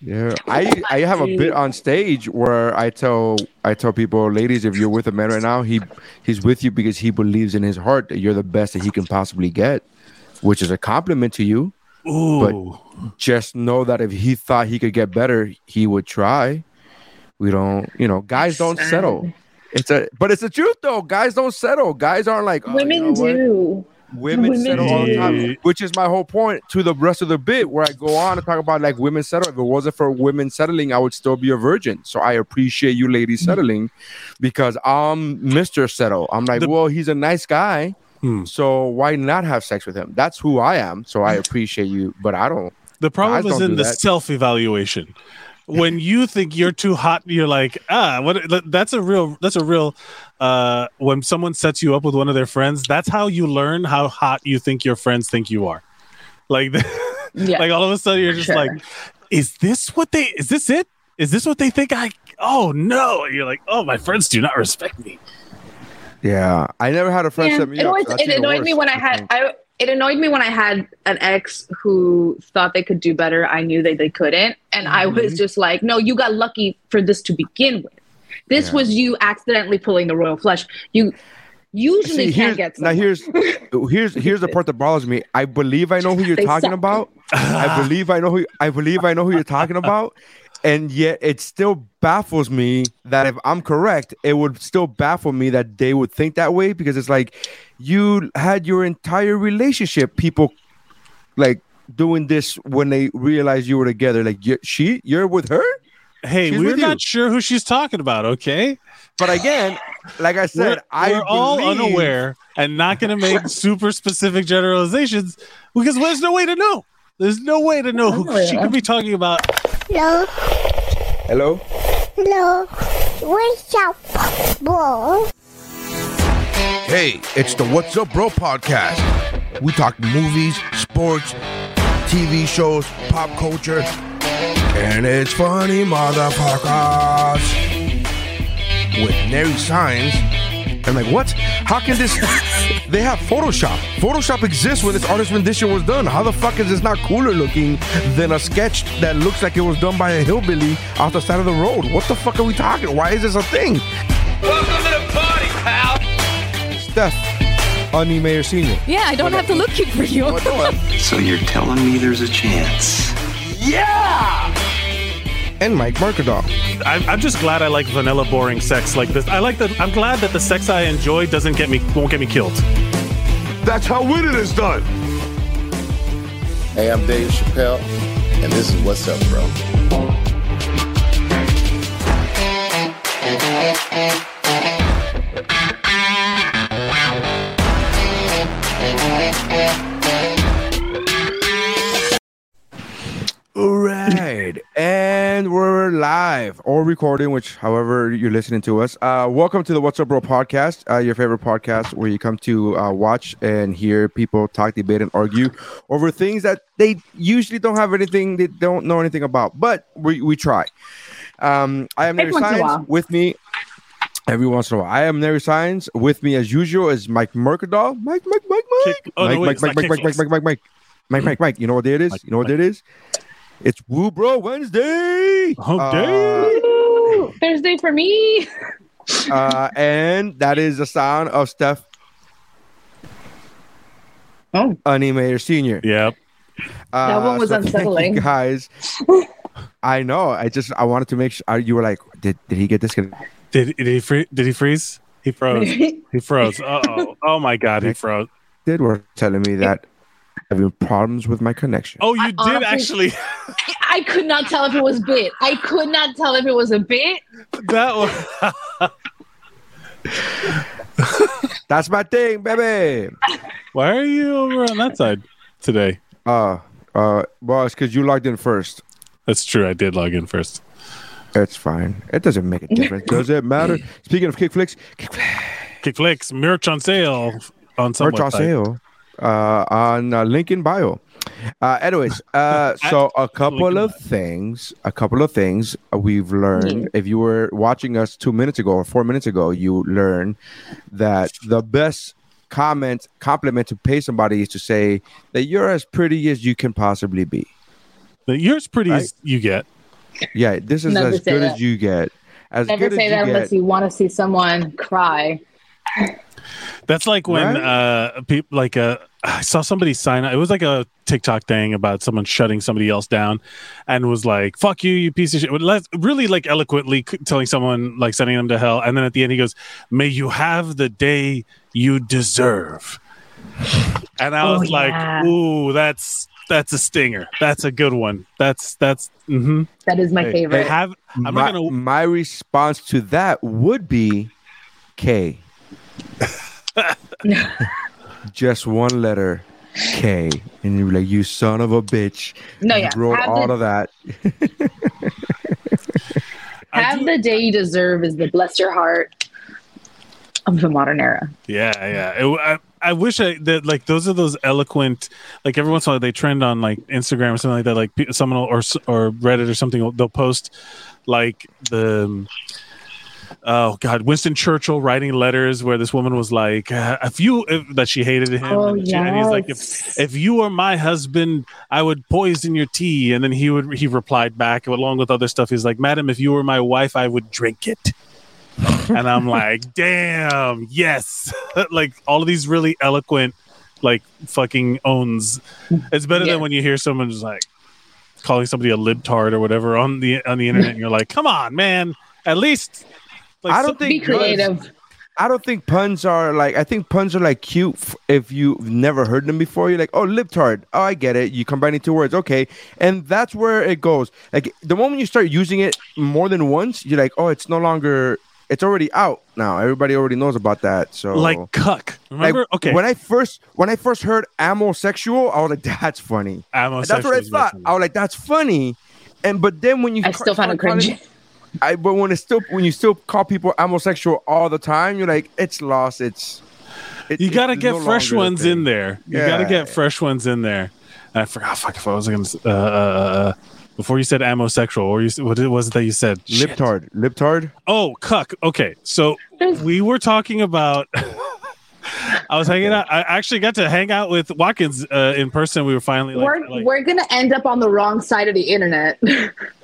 Yeah, I I have a bit on stage where I tell I tell people, ladies, if you're with a man right now, he he's with you because he believes in his heart that you're the best that he can possibly get, which is a compliment to you. Ooh. But just know that if he thought he could get better, he would try. We don't, you know, guys don't settle. It's a, but it's the truth though. Guys don't settle. Guys aren't like oh, you Women do. what? Do. Women, Women settle all the time, which is my whole point to the rest of the bit where I go on to talk about like women settle. If it wasn't for women settling, I would still be a virgin. So I appreciate you ladies settling because I'm Mr. Settle. I'm like, The- well, he's a nice guy. Hmm. So why not have sex with him? That's who I am. So I appreciate you, but I don't. The problem Guys is in do the self evaluation. When you think you're too hot, you're like, ah, what? That's a real. That's a real. Uh, when someone sets you up with one of their friends, that's how you learn how hot you think your friends think you are. Like, Yeah. like all of a sudden you're just Sure. like, is this what they? Is this it? Is this what they think I? Oh no! And you're like, oh, my friends do not respect me. Yeah, I never had a friend Yeah, set me it up. always it even annoyed me when I I had. I it annoyed me when I had an ex who thought they could do better. I knew that they couldn't, and I was Mm-hmm. just like, "No, you got lucky for this to begin with. This Yeah. was you accidentally pulling the royal flush. You usually See, can't here's, get now here's here's here's the part that bothers me. I believe I know who you're They talking suck. about. I believe I know who I believe I know who you're talking about, and yet it still baffles me that if I'm correct, it would still baffle me that they would think that way because it's like you had your entire relationship people like doing this when they realized you were together. Like you, she, you're with her, Hey, She's we're not you. sure who she's talking about. Okay, but again, like I said, we're, I we're all unaware and not going to make super specific generalizations because there's no way to know. There's no way to know who she could be talking about. Hello, Hello. hello, what's up, bro? Hey, it's the What's Up Bro podcast. We talk movies, sports, TV shows, pop culture, and it's funny, motherfuckers. With Nary Signs. I'm like, what? How can this? They have Photoshop. Photoshop exists when this artist rendition was done. How the fuck is this not cooler looking than a sketch that looks like it was done by a hillbilly off the side of the road? What the fuck are we talking? Why is this a thing? Welcome to the party, pal. Steph, Uni Mayor Senior. Yeah, I don't have to look you for you. So you're telling me there's a chance? And Mike Markadal. I'm, I'm just glad I like vanilla, boring sex like this. I like that. I'm glad that the sex I enjoy doesn't get me won't get me killed. That's how winning is done. Hey, I'm Dave Chappelle, and this is What's Up, Bro. Or recording, which however you're listening to us. Uh, welcome to the What's Up Bro podcast, uh, your favorite podcast where you come to uh, watch and hear people talk, debate, and argue over things that they usually don't have anything, they don't know anything about, but we, we try. Um, I am Nary Every once in a Science with me. Every once in a while, I am Nary Science. With me, as usual, is Mike Mercadal. Mike, Mike, Mike, Mike. Kick- oh, no, Mike, wait, Mike, it's Mike, not Mike, Mike, kickflips. Mike, Mike, Mike, Mike, Mike, Mike, Mike. You know what day it is? Mike, You know what Mike. day it is? It's Woo Bro Wednesday. Oh, Uh, damn. Thursday for me. uh, and that is the sound of Steph Oh. Animator Senior. Yep. Uh, That one was so thank you unsettling. guys. I know. I just I wanted to make sure uh, you were like, did did he get disconnected? Did, did he free, Did he freeze? He froze. he froze. Uh oh. Oh my god, he froze. Did were telling me that having problems with my connection. Oh, you I did honestly- actually. I could not tell if it was bit. I could not tell if it was a bit. that was. That's my thing, baby. Why are you over on that side today? Uh, uh, well, it's because you logged in first. That's true. I did log in first. It's fine. It doesn't make a difference. Does it matter? Speaking of kickflicks, Kickflix merch on sale on some merch on website. sale uh, on uh, link in bio. Uh, anyways, uh, so a couple of things, a couple of things uh, we've learned. If you were watching us two minutes ago or four minutes ago, you learned that the best comment, compliment to pay somebody is to say that you're as pretty as you can possibly be. But You're as pretty Right. as you get. Yeah, this is Never as good that. as you get. As Never good say as that you unless you want to see someone cry. That's like when Right? uh people like uh I saw somebody sign it was like a TikTok thing about someone shutting somebody else down and was like fuck you you piece of shit But let's- really like eloquently telling someone like sending them to hell and then at the end he goes may you have the day you deserve and I Oh, was like yeah. ooh that's that's a stinger that's a good one that's that's mm-hmm. That is my Hey, favorite. have I'm my, not gonna my response to that would be K. Just one letter, K, and you're like, "You son of a bitch!" No, You yeah. wrote Have all the- of that. Have do- the day you deserve is the bless your heart of the modern era. Yeah, yeah. It, I, I wish I that like those are those eloquent. Like every once in a while, they trend on like Instagram or something like that. Like someone will- or or Reddit or something. They'll post like the. Oh God! Winston Churchill writing letters where this woman was like, uh, "If you if, that she hated him, Oh, and, she- and he's like, if if you were my husband, I would poison your tea." And then he would he replied back along with other stuff. He's like, "Madam, if you were my wife, I would drink it." and I'm like, "Damn, yes!" like all of these really eloquent, like fucking owns. It's better Yeah. than when you hear someone just like calling somebody a libtard or whatever on the on the internet, and you're like, "Come on, man! At least." Like, I don't some- Be think creative. I don't think puns are like. I think puns are like cute f- if you've never heard them before. You're like, oh, libtard. Oh, I get it. You combining two words, okay, and that's where it goes. Like the moment you start using it more than once, you're like, oh, it's no longer. It's already out now. Everybody already knows about that. So like cuck. Like, okay. When I first when I first heard ammosexual, I was like, that's funny. Ammo And that's what I thought. I was like, that's funny. And but then when you I still find it start calling- cringy. I but when it's still when you still call people homosexual all the time, you're like, it's lost. It's it- You got to get no fresh ones in there. You got to get fresh ones in there. And I forgot. Fuck if I was going to. Uh, uh, uh, before you said ammosexual, or you, what was it that you said? Shit. Libtard, libtard. Oh, cuck. Okay, so we were talking about. I was hanging out. I actually got to hang out with Watkins uh, in person. We were finally like, we're like- we're gonna end up on the wrong side of the internet.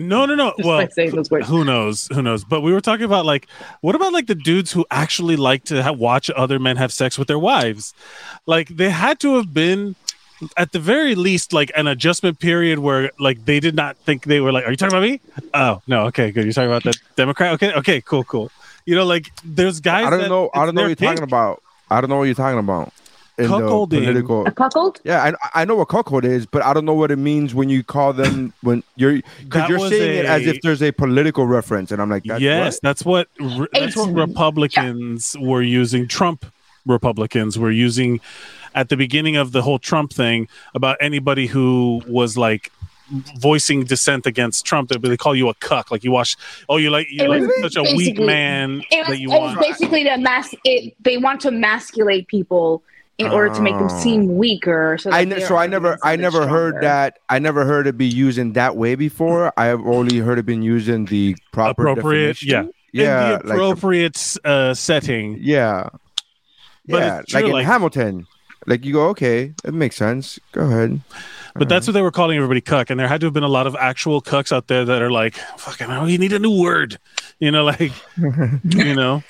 no, no, no. Just Well, by saying those words. who knows? Who knows? But we were talking about like, what about like the dudes who actually like to ha- watch other men have sex with their wives? Like they had to have been at the very least like an adjustment period where like they did not think they were like, are you talking about me? Oh no, okay, good. You're talking about the Democrat. Okay, okay, cool, cool. You know, like there's guys. I don't that know. I don't know what you're talking about. I don't know what you're talking about. In the Cuckolding. political. A cuckold? Yeah, I, I know what cuckold is, but I don't know what it means when you call them when you're because you're was saying it as if there's a political reference, and I'm like, that's yes, what? that's what re- that's what It's- Republicans were using. Trump Republicans were using at the beginning of the whole Trump thing about anybody who was like voicing dissent against Trump. They, they call you a cuck. Like you watch. Oh, you like you're like such a weak man It was, that you it was basically to mas- it, they want to emasculate people in order to make them Oh. seem weaker. So, I ne- so I never I sounded never heard that I never heard it be used in that way before. I have only heard it been used in the proper Appropriate, yeah. definition. yeah, in the like the- appropriate uh, setting. yeah, But yeah, it's like in like- Hamilton. Like you go, okay, it makes sense. Go ahead. But that's what they were calling everybody cuck, and there had to have been a lot of actual cucks out there that are like, "Fucking, oh, you need a new word," you know, like, you know.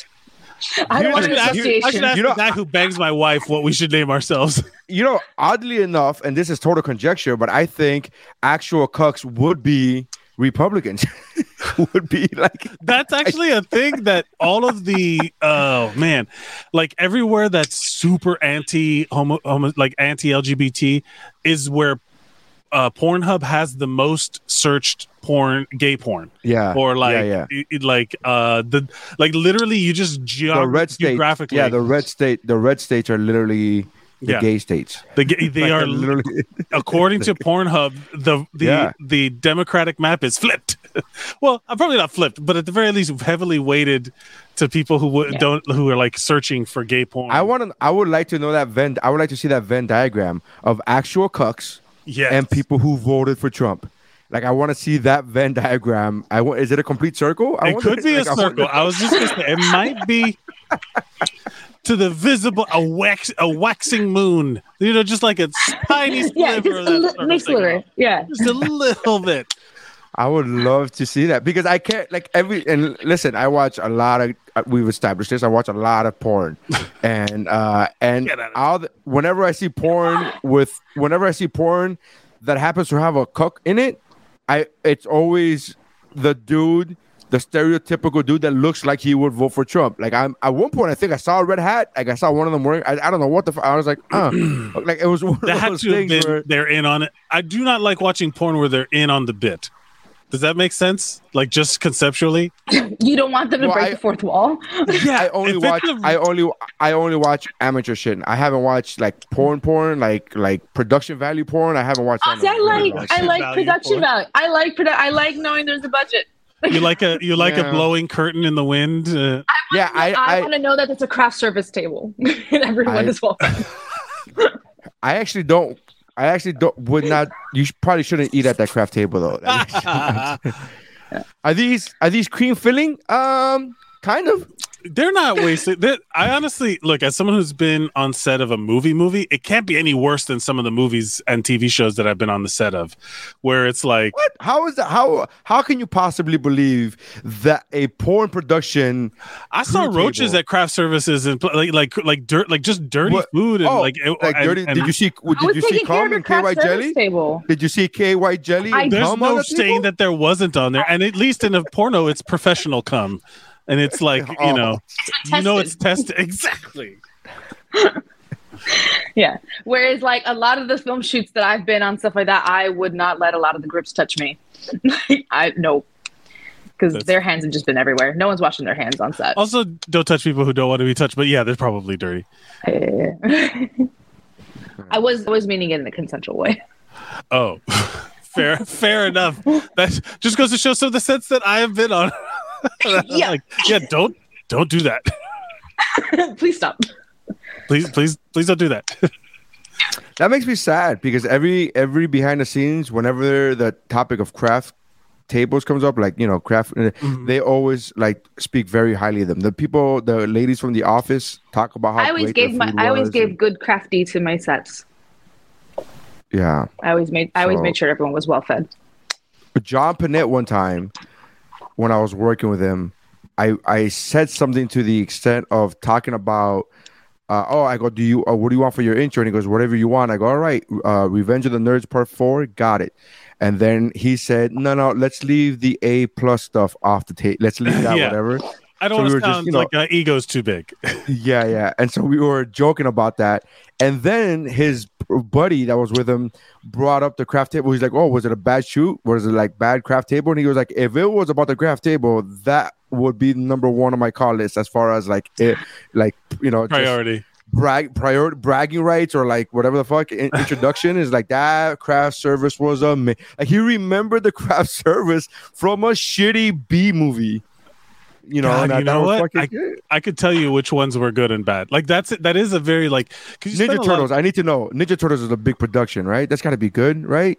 I don't I want should an ask, I should ask You know- the guy who bangs my wife what we should name ourselves. You know, oddly enough, and this is total conjecture, but I think actual cucks would be Republicans. would be like That's actually a thing that all of the oh man, like everywhere that's super anti homo, homo like anti LGBT is where uh, Pornhub has the most searched porn, gay porn, yeah, or like yeah, yeah. it- it- like uh the like literally you just geog- the red states. geographically Yeah, the red state. The red states are literally the Yeah. gay states. the ga- they Like, are literally. according to Pornhub, the the Yeah. the Democratic map is flipped. well, I'm probably not flipped, but at the very least, heavily weighted to people who would Yeah. don't who are like searching for gay porn. I want to. I would like to know that Venn. I would like to see that Venn diagram of actual cucks yes. and people who voted for Trump. Like I want to see that Venn diagram. I want. Is it a complete circle? I It wonder- could be like, a I wonder- circle. I was just gonna say it might be to the visible a wax a waxing moon. You know, just like a tiny sliver. yeah, of just a that li- circle mix sticking sliver. Yeah. just a little bit. I would love to see that because I can't like every and listen. I watch a lot of. uh, We've established this. I watch a lot of porn, and uh and I'll whenever I see porn with whenever I see porn that happens to have a cook in it, I it's always the dude, the stereotypical dude that looks like he would vote for Trump. Like I'm at one point, I think I saw a red hat. Like I saw one of them wearing. I, I don't know what the. F- I was like, uh, like it was one That of had those things been where. they're in on it. I do not like watching porn where they're in on the bit. Does that make sense? Like just conceptually? You don't want them to Well, break I- the fourth wall. Yeah. I only if it's watch. a- I only. I only watch amateur shit. I haven't watched like porn, porn, like like production value porn. I haven't watched. that in See, a I really like long I like value production for value. I like produ- I like knowing there's a budget. you like a you like Yeah. a blowing curtain in the wind. Uh, Yeah, I, I, I, want to know that it's a craft service table and everyone I- is welcome. I actually don't. I actually don't. Would not. You probably shouldn't eat at that craft table though. are these are these cream filling? Um, kind of. They're not wasted. They're, I honestly look as someone who's been on set of a movie. Movie, it can't be any worse than some of the movies and TV shows that I've been on the set of, where it's like What? How is that? How how can you possibly believe that a porn production? I saw roaches table. at craft services and like like like dirt, like just dirty What? food and Oh, like it- like and- dirty. and did you see? I was Did you see taking care cum of your and craft KY service jelly? table. Did you see KY jelly? I- and There's cum on no the saying table? that there wasn't on there, and at least in a porno, it's professional cum, and it's like you Oh. know, you know, it's Tested. tested exactly. Yeah. Whereas like a lot of the film shoots that I've been on stuff like that, I would not let a lot of the grips touch me. I no. Because their hands have just been everywhere. No one's washing their hands on set. Also, don't touch people who don't want to be touched, but yeah, they're probably dirty. I was I was meaning it in a consensual way. Oh, fair, fair enough. That just goes to show some of the sets that I have been on. Yeah. like, yeah, don't don't do that. Please stop. Please, please, please don't do that. That makes me sad because every every behind the scenes, whenever the topic of craft tables comes up, like you know, craft, uh, Mm-hmm. they always like speak very highly of them. The people, the ladies from the office, talk about how I always great their gave my I always gave and- good crafty to my sets. yeah. I always made I always So- made sure everyone was well fed. John Panette one time when I was working with him, I I said something to the extent of talking about. Uh, oh, I go. Do you? Uh, what do you want for your intro? And he goes, whatever you want. I go, all right. Uh, Revenge of the Nerds Part Four, got it. And then he said, no, no, let's leave the A plus stuff off the tape. Let's leave that, Yeah. whatever. I don't So we want were to just, sound you know- like uh, ego's too big. Yeah, yeah. And so we were joking about that. And then his buddy that was with him brought up the craft table. He's like, Oh, was it a bad shoot? Was it like bad craft table? And he was like, If it was about the craft table, that would be number one on my call list as far as like it, like you know, Priority. brag prior bragging rights or like whatever the fuck in- introduction is like that craft service was a like he remembered the craft service from a shitty B movie. You know, God, and I- you that know was what? fucking- I could tell you which ones were good and bad. Like that's. That is a very like 'cause you Ninja Turtles. of- I need to know. Ninja Turtles is a big production, right? That's got to be good, right?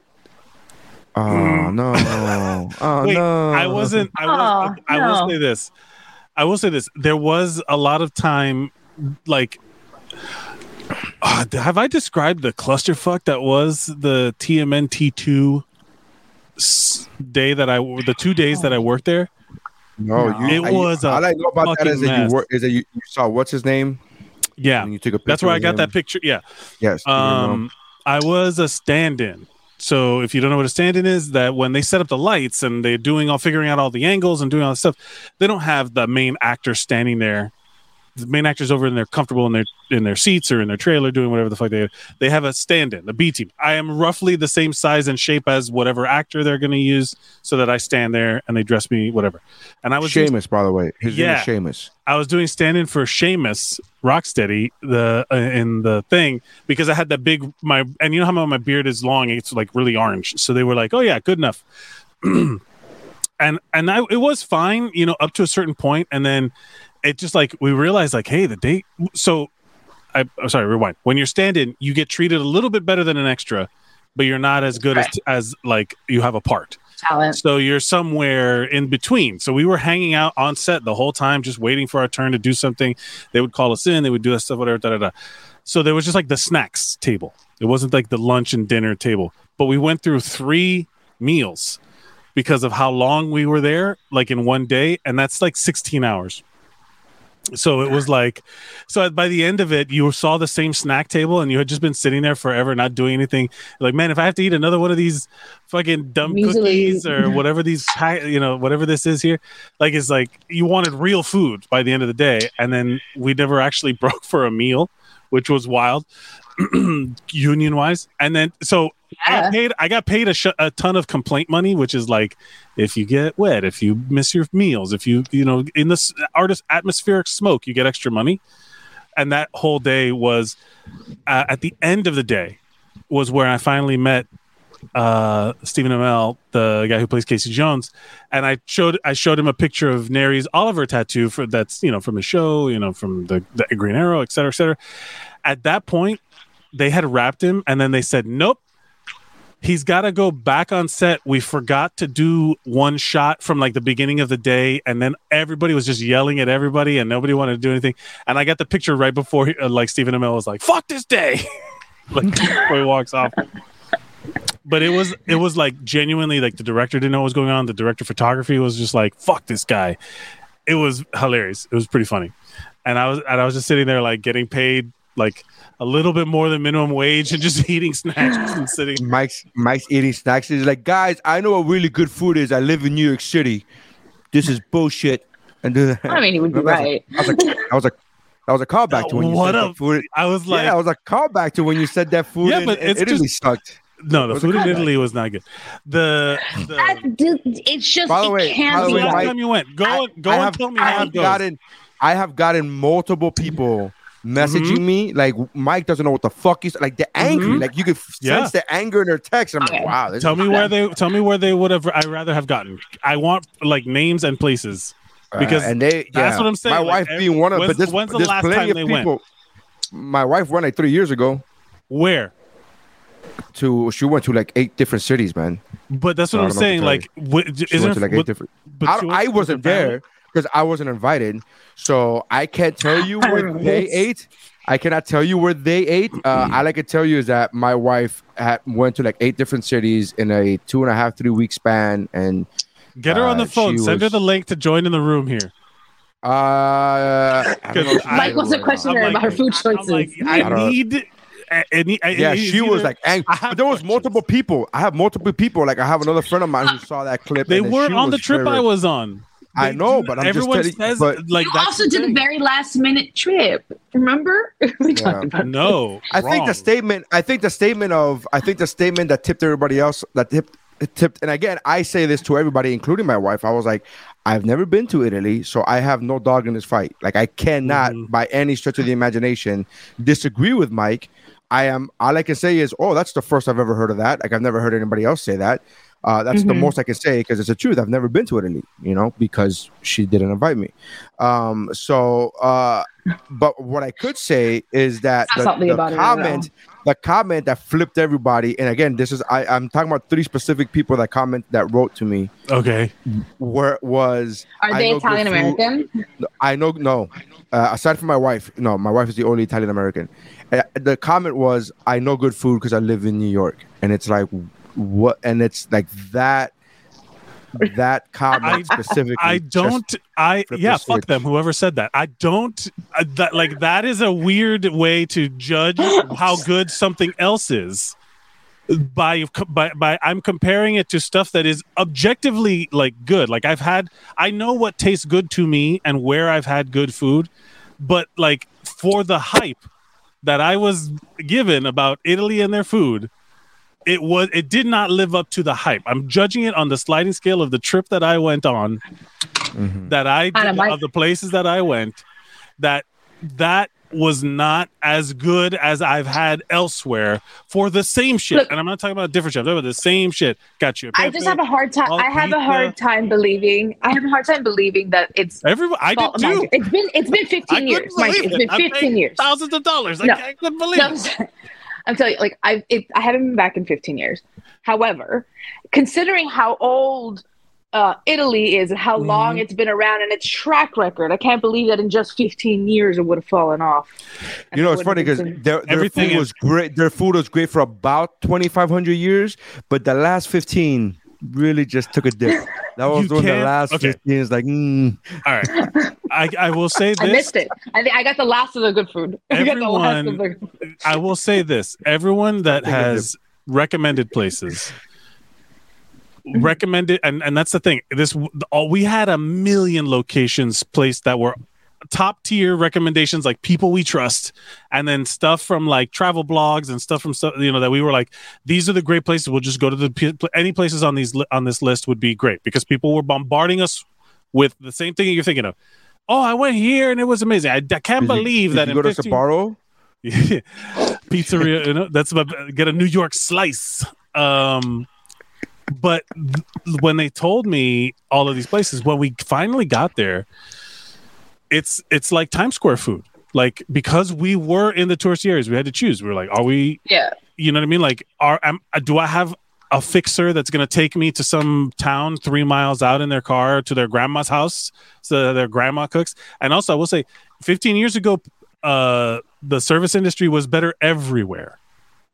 Oh no! Oh. Wait, no! I wasn't. I was. Oh, I will no. say this. I will say this. There was a lot of time, like. Uh, have I described the clusterfuck that was the TMNT two day that I the two days that I worked there? No, you, It I, was a all I know about that is that mess. you work. Is that you, you saw what's his name? Yeah, And you took a. that's where I got him. that picture. Yeah, Yes. um, I was a stand-in. So if you don't know what a stand-in is, that when they set up the lights and they're doing all figuring out all the angles and doing all the stuff, they don't have the main actor standing there. The main actor's over and they're comfortable in their in their seats or in their trailer doing whatever the fuck they they have a stand-in, a B team. I am roughly the same size and shape as whatever actor they're going to use, so that I stand there and they dress me whatever. And I was Sheamus, by the way. His name Yeah. is Sheamus. I was doing stand-in for Sheamus Rocksteady the uh, in the thing because I had that big my and you know how my, my beard is long it's like really orange so they were like oh yeah good enough and and I, it was fine you know up to a certain point and then it just like we realized like hey the date so I I'm sorry rewind when you're stand-in you get treated a little bit better than an extra but you're not as good as as like you have a part Talent. so you're somewhere in between. So we were hanging out on set the whole time, just waiting for our turn to do something. They would call us in, they would do that stuff, whatever, da da da. So there was just like the snacks table. It wasn't like the lunch and dinner table. But we went through three meals because of how long we were there, like in one day, and that's like 16 hours. So it was like, so by the end of it, you saw the same snack table, and you had just been sitting there forever, not doing anything. Like, man, if I have to eat another one of these fucking dumb cookies or whatever these, you know, whatever this is here, like, it's like you wanted real food by the end of the day, and then we never actually broke for a meal, which was wild, union wise. And then so I Yeah. got paid. I got paid a, sh- a ton of complaint money, which is like if you get wet, if you miss your meals, if you you know in this artist atmospheric smoke, you get extra money. And that whole day was uh, at the end of the day was where I finally met uh Stephen Amell, the guy who plays Casey Jones, and I showed I showed him a picture of Neri's Oliver tattoo for that's you know from the show, you know from the, the Green Arrow, et cetera, et cetera. At that point, they had wrapped him, and then they said, "Nope, he's got to go back on set. We forgot to do one shot from like the beginning of the day, and then everybody was just yelling at everybody, and nobody wanted to do anything. And I got the picture right before, uh, like Stephen Amell was like, "Fuck this day," like before he walks off. But it was it was like genuinely like the director didn't know what was going on. The director of photography was just like, "Fuck this guy." It was hilarious. It was pretty funny, and I was and I was just sitting there like getting paid like a little bit more than minimum wage and just eating snacks and sitting. Mike's Mike's eating snacks. He's like, guys, I know what really good food is. I live in New York City. This is bullshit. And then, I mean, he would be right. I was like, I was like, that was a callback to when you What said a- that food. I was like, yeah, I was a callback to when you said that food. Yeah, but in it's Italy just- sucked. no, the food in. Italy was not good. The, the That, dude, it's just By the it way- can't by the the way, last done. Time you went, go I- and go I and have, tell me I how have it goes. gotten, I have gotten multiple people messaging me like Mike doesn't know what the fuck he's like. They're angry. Mhm. Like you could f- Yeah. sense the anger in their text. I'm Okay. like, wow. Tell me where they tell me where they would have. I'd rather have gotten. I want like names and places. because Uh, and they that's what I'm saying, My like, wife every- being one of, when's- but this, when's the last time of they went? My wife went like three years ago Where? to. She went to like eight different cities, man. But that's I what I'm saying. Like, what, She isn't went to like eight what- different. but I, I wasn't there. family? There because I wasn't invited, so I can't tell you where they ate. I cannot tell you where they ate. Uh, all I can tell you is that my wife had went to like eight different cities in a two and a half, three week span, and Get her on the Uh, phone. she Send her the link to join in the room here. uh, I don't know if she's Mike available wasn't right questioning now. her about her food choices. like, I I need. I, I Yeah, it's she was like angry. But there was questions. multiple people. I have multiple people. Like I have another friend of mine who saw that clip. They and weren't on the trip very- I was on. I know, but I'm just everyone telling- says but- like you also the did the thing. very last minute trip. Remember? we Yeah. about no. I think the statement. I think the statement of. I think the statement that tipped everybody else. That tipped. Tipped. And again, I say this to everybody, including my wife. I was like, I've never been to Italy, so I have no dog in this fight. Like I cannot, Mhm. by any stretch of the imagination, disagree with Mike. I am. All I can say is, oh, that's the first I've ever heard of that. Like I've never heard anybody else say that. Uh, that's the Mhm. most I can say because it's the truth. I've never been to Italy, you know, because she didn't invite me. Um, so, uh, but what I could say is that the, the about it at all. comment, the comment that flipped everybody, and again, this is I, I'm talking about three specific people that comment that wrote to me Okay. where was Are I they Italian American? I know no. Uh, aside from my wife, no, my wife is the only Italian American. Uh, the comment was, "I know good food because I live in New York," and it's like, what? And it's like that. That comment specifically. I don't. I yeah. Fuck switch. them. Whoever said that. I don't. Uh, that like that is a weird way to judge how good something else is. By by by, I'm comparing it to stuff that is objectively like good. Like I've had. I know what tastes good to me and where I've had good food, but like for the hype that I was given about Italy and their food, it was it did not live up to the hype. I'm judging it on the sliding scale of the trip that I went on, Mhm. that I did, of the places that I went, that that was not as good as I've had elsewhere for the same shit. Look- and I'm not talking about different shit. I'm talking about the same shit. Got you. I just have a hard time. I have pizza. a hard time believing. I have a hard time believing that it's. Everyone, I fault did of too. mine. It's been it's been I 15 couldn't years. Mike, believe it's it. been I'm 15 paying years. thousands of dollars. No. I, I couldn't believe No, it. Sorry. I'm telling you, like I it, I haven't been back in 15 years. However, considering how old uh, Italy is and how long Mhm. it's been around and its track record, I can't believe that in just 15 years it would have fallen off. And You know, it's funny because been- their, their Everything food is- was great. Their food was great for about 2,500 years, but the last 15 really just took a dip. That was You one of the last okay. 15. It's like, mm, All right. I, I will say this. I this. missed it. I think I got the last of the good food. I got the last of the I will say this: everyone that has recommended places recommended, and and that's the thing. This all we had a million locations placed that were top tier recommendations, like people we trust, and then stuff from like travel blogs and stuff from stuff you know that we were like, these are the great places. We'll just go to the any places on these on this list would be great because people were bombarding us with the same thing you're thinking of. Oh, I went here and it was amazing. I, I can't did you- believe did that you go to 15 Sbarro. pizzeria you know that's about get a new york slice um but th- when they told me all of these places when we finally got there it's it's like times square food. Like because we were in the tourist areas we had to choose. We were like are we Yeah. you know what i mean? Like are am, do i have a fixer that's going to take me to some town three miles out in their car to their grandma's house so that their grandma cooks? And also i will say 15 years ago uh the service industry was better everywhere.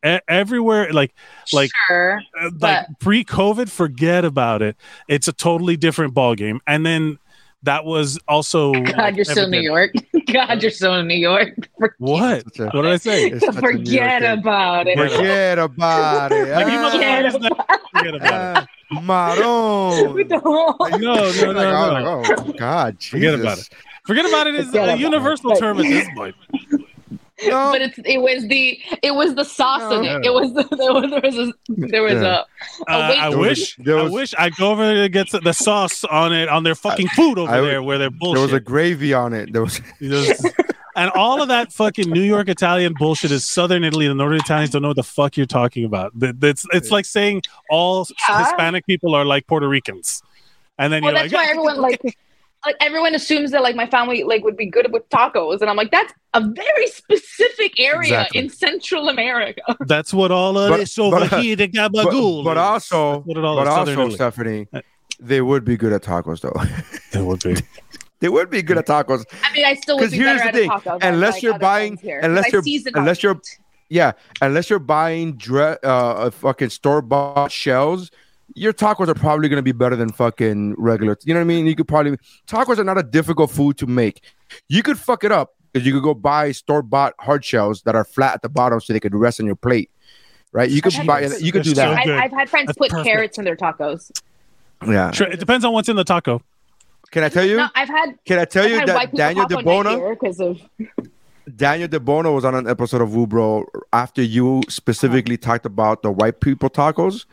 E- everywhere like like sure. uh, like pre-covid forget about it. It's a totally different ball game and then that was also God, you're still in New York. God, you're still in New York. what a- what did i say It's such a Forget about it. Forget about it. like you motherfuckers forget about it Maron. We don't. Like, No, no, like, no, oh, no. like, oh, God, Forget about it. Forget about it is Forget a universal it. term at this point. No, But it's it was the it was the sauce in it. It was the, there was there was a there was Yeah. a, Uh, wait- I There was- wish I wish I go over there to get the sauce on it on their fucking food over I there where they're there bullshit. was a gravy on it. There was There's- and all of that fucking New York Italian bullshit is Southern Italy. The Northern Italians don't know what the fuck you're talking about. That- That's it's like saying all Yeah. Hispanic people are like Puerto Ricans, and then well, you're that's like, why everyone like like everyone assumes that like my family like would be good with tacos, and I'm like that's a very specific area Exactly. in Central America. that's what all of But- this over but- here, the gabagool. but is. also what all but also Italy. Stephanie, they would be good at tacos though. they would be. they would be good at tacos. I mean, I still would Because be here's better the at a thing, taco. than, unless like, you're buying- ones here, unless 'cause you're- unless you're- Yeah, unless you're buying dre- uh, a fucking store bought shells, your tacos are probably gonna be better than fucking regular. You know what I mean? You could probably tacos are not a difficult food to make. You could fuck it up because you could go buy store bought hard shells that are flat at the bottom so they could rest on your plate. Right? You could Okay. buy you could do They're so that. I've, I've had friends That's put perfect. carrots in their tacos. Yeah. Sure, it depends on what's in the taco. Can I tell you? No, I've had Can I tell I've you that Daniel taco night DeBono because of Daniel DeBono was on an episode of Woobro after you specifically talked about the white people tacos.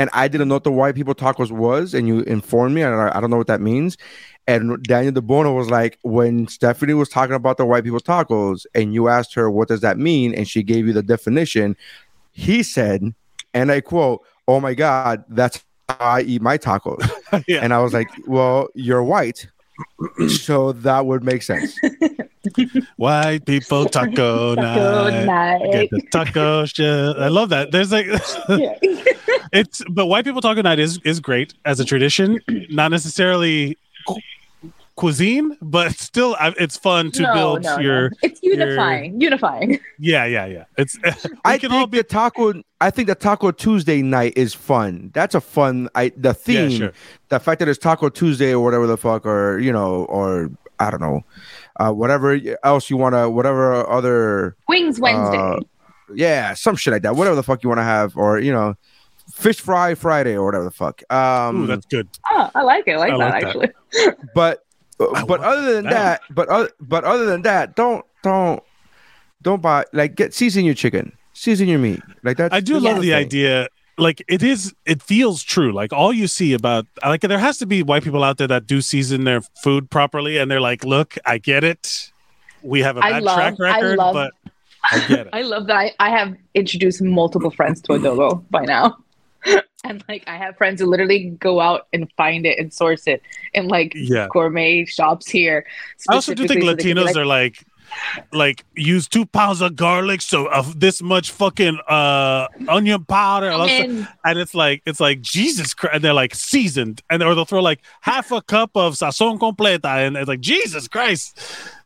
And I didn't know what the white people tacos was, and you informed me, and I, I don't know what that means. And Daniel DeBono was like, when Stephanie was talking about the white people tacos, and you asked her, what does that mean? And she gave you the definition. He said, and I quote, Oh my God, that's how I eat my tacos. Yeah. And I was like, Well, you're white. so that would make sense. White people taco taco night. night. Get the taco shit. I love that. There's like it's but white people taco night is is great as a tradition, not necessarily cu- cuisine, but still I- it's fun to no, build no, your no. It's unifying. Unifying. yeah yeah yeah. It's I can think all be the taco. I think the Taco Tuesday night is fun. That's a fun. I the yeah theme, sure. the fact that it's Taco Tuesday or whatever the fuck, or you know, or I don't know, uh, whatever else you want to, whatever other, Wings Wednesday. Uh, yeah, some shit like that. Whatever the fuck you want to have, or you know, fish fry Friday or whatever the fuck. Um, Ooh, that's good. oh, I like it. I like I that like that. actually. but I but other than that. that, but other, but other than that, don't don't don't buy like get season your chicken, season your meat like that. I do love the idea. Like it is, it feels true. Like all you see about, like there has to be white people out there that do season their food properly, and they're like, "Look, I get it. We have a bad love- track record, love- but I get it." I love that. I, I have introduced multiple friends to adobo by now. And like I have friends who literally go out and find it and source it in like Yeah. gourmet shops here. I also do think specifically so they can be Latinos like, are like, like use two pounds of garlic, so of this much fucking uh onion powder, and all that stuff. "Man, and it's like it's like Jesus Christ, and they're like seasoned, and or they'll throw like half a cup of sazon completa, and it's like Jesus Christ,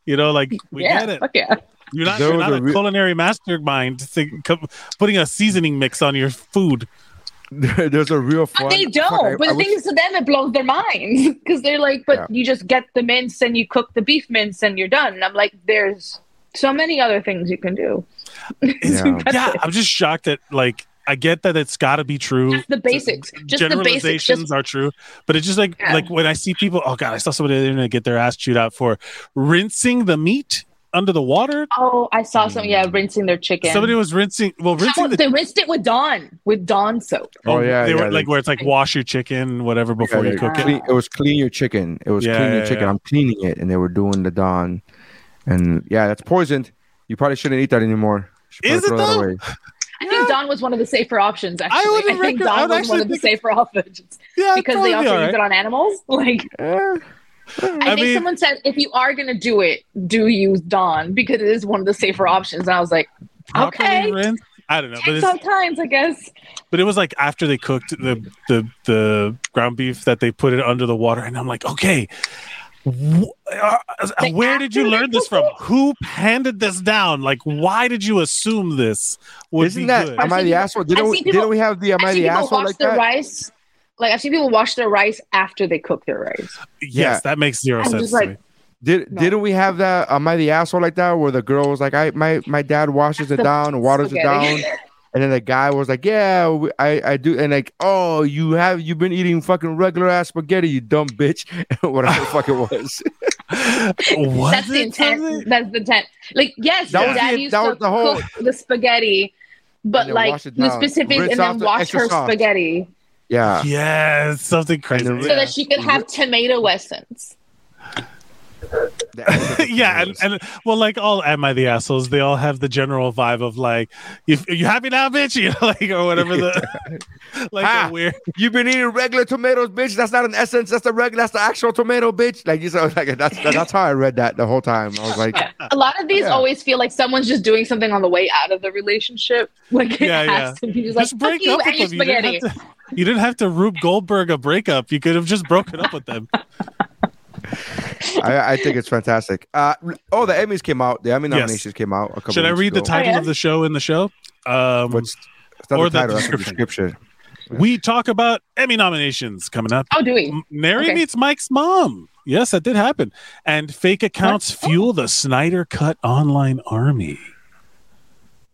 you know, like we yeah, get it. fuck yeah. You're not, you're not are a re- culinary mastermind to, co- putting a seasoning mix on your food. There- there's a real fun. But they don't. I- but I the wish- thing is, to them, it blows their minds because they're like, "But Yeah. you just get the mince and you cook the beef mince and you're done." And I'm like, "There's so many other things you can do." Yeah. yeah, I'm just shocked that like I get that it's got to be true. the basics, just the basics. generalizations Just are true, but it's just like Yeah. like when I see people. Oh god, I saw somebody on the internet get their ass chewed out for rinsing the meat under the water. oh, I saw some. Yeah, hmm. rinsing their chicken. Somebody was rinsing. Well, rinsing How- the. they rinsed it with Dawn with Dawn soap. Oh, oh yeah, they yeah, were they- like where it's like wash your chicken, whatever, before Yeah, you cook it. clean- it was clean your chicken. It was Yeah, clean your chicken. yeah. I'm cleaning it, and they were doing the Dawn, and yeah, that's poisoned. You probably shouldn't eat that anymore. Should Is probably it throw that though? away. I think Dawn was one of the safer options. Actually, would I, think reckon- I Dawn would was actually one of the safer options Yeah, because they also all use it on animals. Like, I, I think mean- someone said if you are gonna do it, do use Dawn because it is one of the safer options. And I was like, okay, rinsed? I don't know, but takes it's, all kinds, I guess. but it was like after they cooked the the the ground beef that they put it under the water, and I'm like, okay. wh- uh, where did you learn this cooked from? Who handed this down? Like, why did you assume this would Isn't be that good? am I I've the seen- asshole? Didn't we, people- didn't we have the am I I've seen the asshole like their that? rice. Like I've seen people wash their rice after they cook their rice. yes, Yeah. that makes 0 I'm sense. just to like- me. Did No. didn't we have that? Am I the asshole like that? Where the girl was like, I my my dad washes it down and waters it down, and then the guy was like, Yeah, we- I I do, and like, oh, you have you've been eating fucking regular ass spaghetti, you dumb bitch, whatever the fuck it was. Was That's the it something? intent. That's the intent. Like yes, That was dad the- used that to was the whole- cook the spaghetti, but like the down. specific, and then wash extra her sauce. spaghetti Yeah, Yes, something crazy. so yeah. that she could have tomato essence. yeah, and, and well, like all "Am I the assholes?" They all have the general vibe of like, "You, you happy now, bitch?" You know, like or whatever the like Ha! weird. You've been eating regular tomatoes, bitch. That's not an essence. That's the regular. That's the actual tomato, bitch. Like you said, like that's that's how I read that the whole time. I was like, A lot of these Yeah. always feel like someone's just doing something on the way out of the relationship. Like it Yeah, has yeah. to be just like Just fuck break you up and with your them. You spaghetti. Didn't, have to, you didn't have to Rube Goldberg a breakup. You could have just broken up with them. I, I think it's fantastic. Uh, oh, the Emmys came out. The Emmy Yes. nominations came out. A couple Should I weeks read the ago. title yeah? of the show in the show? Um, What's or the the title, that's the description. description. we talk about Emmy nominations coming up. Oh, do we? Mary Okay. meets Mike's mom. Yes, that did happen. And fake accounts fuel the Snyder Cut online army.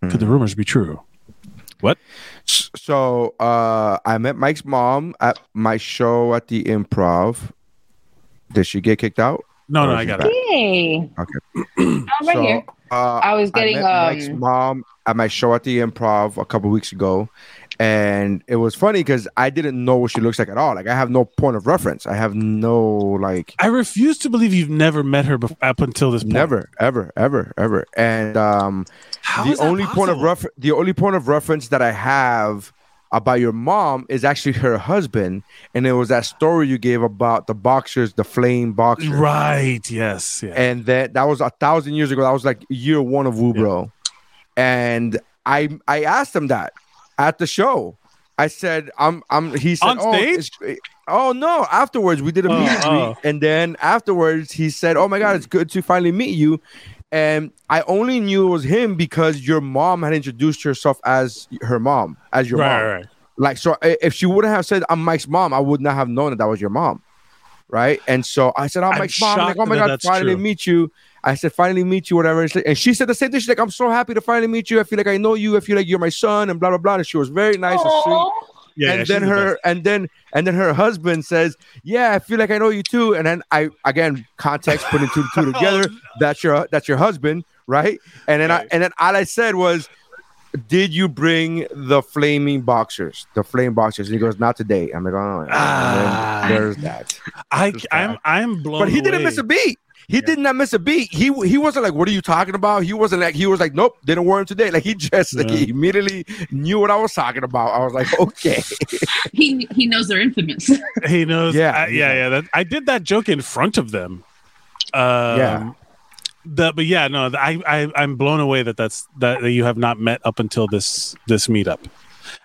Could the Hmm. rumors be true? What? S- So uh, I met Mike's mom at my show at the Improv. Did she get kicked out? No, no, I got back? it. Hey, Okay. I'm right so, here. Uh, I was getting met Mike's um. mom at my show at the Improv a couple weeks ago, and it was funny because I didn't know what she looks like at all. Like I have no point of reference. I have no like I refuse to believe you've never met her bef- up until this point. never, ever, ever, ever. And um, How the only point of reference, the only point of reference that I have about your mom is actually her husband, and it was that story you gave about the boxers, the flame boxers. Right. Yes. Yeah. and that that was a thousand years ago. That was like year one of Woobro, and I I asked him that at the show. I said, "I'm I'm." He said, On "Oh, stage? it's- oh no!" Afterwards, we did a Oh, meet and oh. and then afterwards, he said, "Oh my god, it's good to finally meet you." And I only knew it was him because your mom had introduced herself as her mom, as your right, mom. right. Like, so if she wouldn't have said, I'm Mike's mom, I would not have known that that was your mom. Right. And so I said, I'm I'm Mike's mom. Like, oh my God, finally true. meet you. I said, finally meet you, whatever. And she- said the same thing. She's like, I'm so happy to finally meet you. I feel like I know you. I feel like you're my son, and blah, blah, blah. And she was very nice and sweet. Yeah. and yeah, then she's the her and then and then her husband says, Yeah, I feel like I know you too. And then I again context putting two and two together. That's your that's your husband, right? And then Right. I and then all I said was, Did you bring the flaming boxers? The flame boxers? And he goes, Not today. I'm like, oh yeah. Ah. There's that. I, Just I'm, that. I'm blown. But he didn't away. miss a beat. He did not miss a beat. He he wasn't like, "What are you talking about?" He wasn't like, he was like, "Nope, didn't wear him today." Like he just like, Yeah. he immediately knew what I was talking about. I was like, "Okay." He he knows they're infamous. He knows. Yeah, Yeah, yeah, yeah. That, I did that joke in front of them. Um, Yeah. The, but yeah, no, I, I, I'm blown away that that's that, that you have not met up until this this meetup. At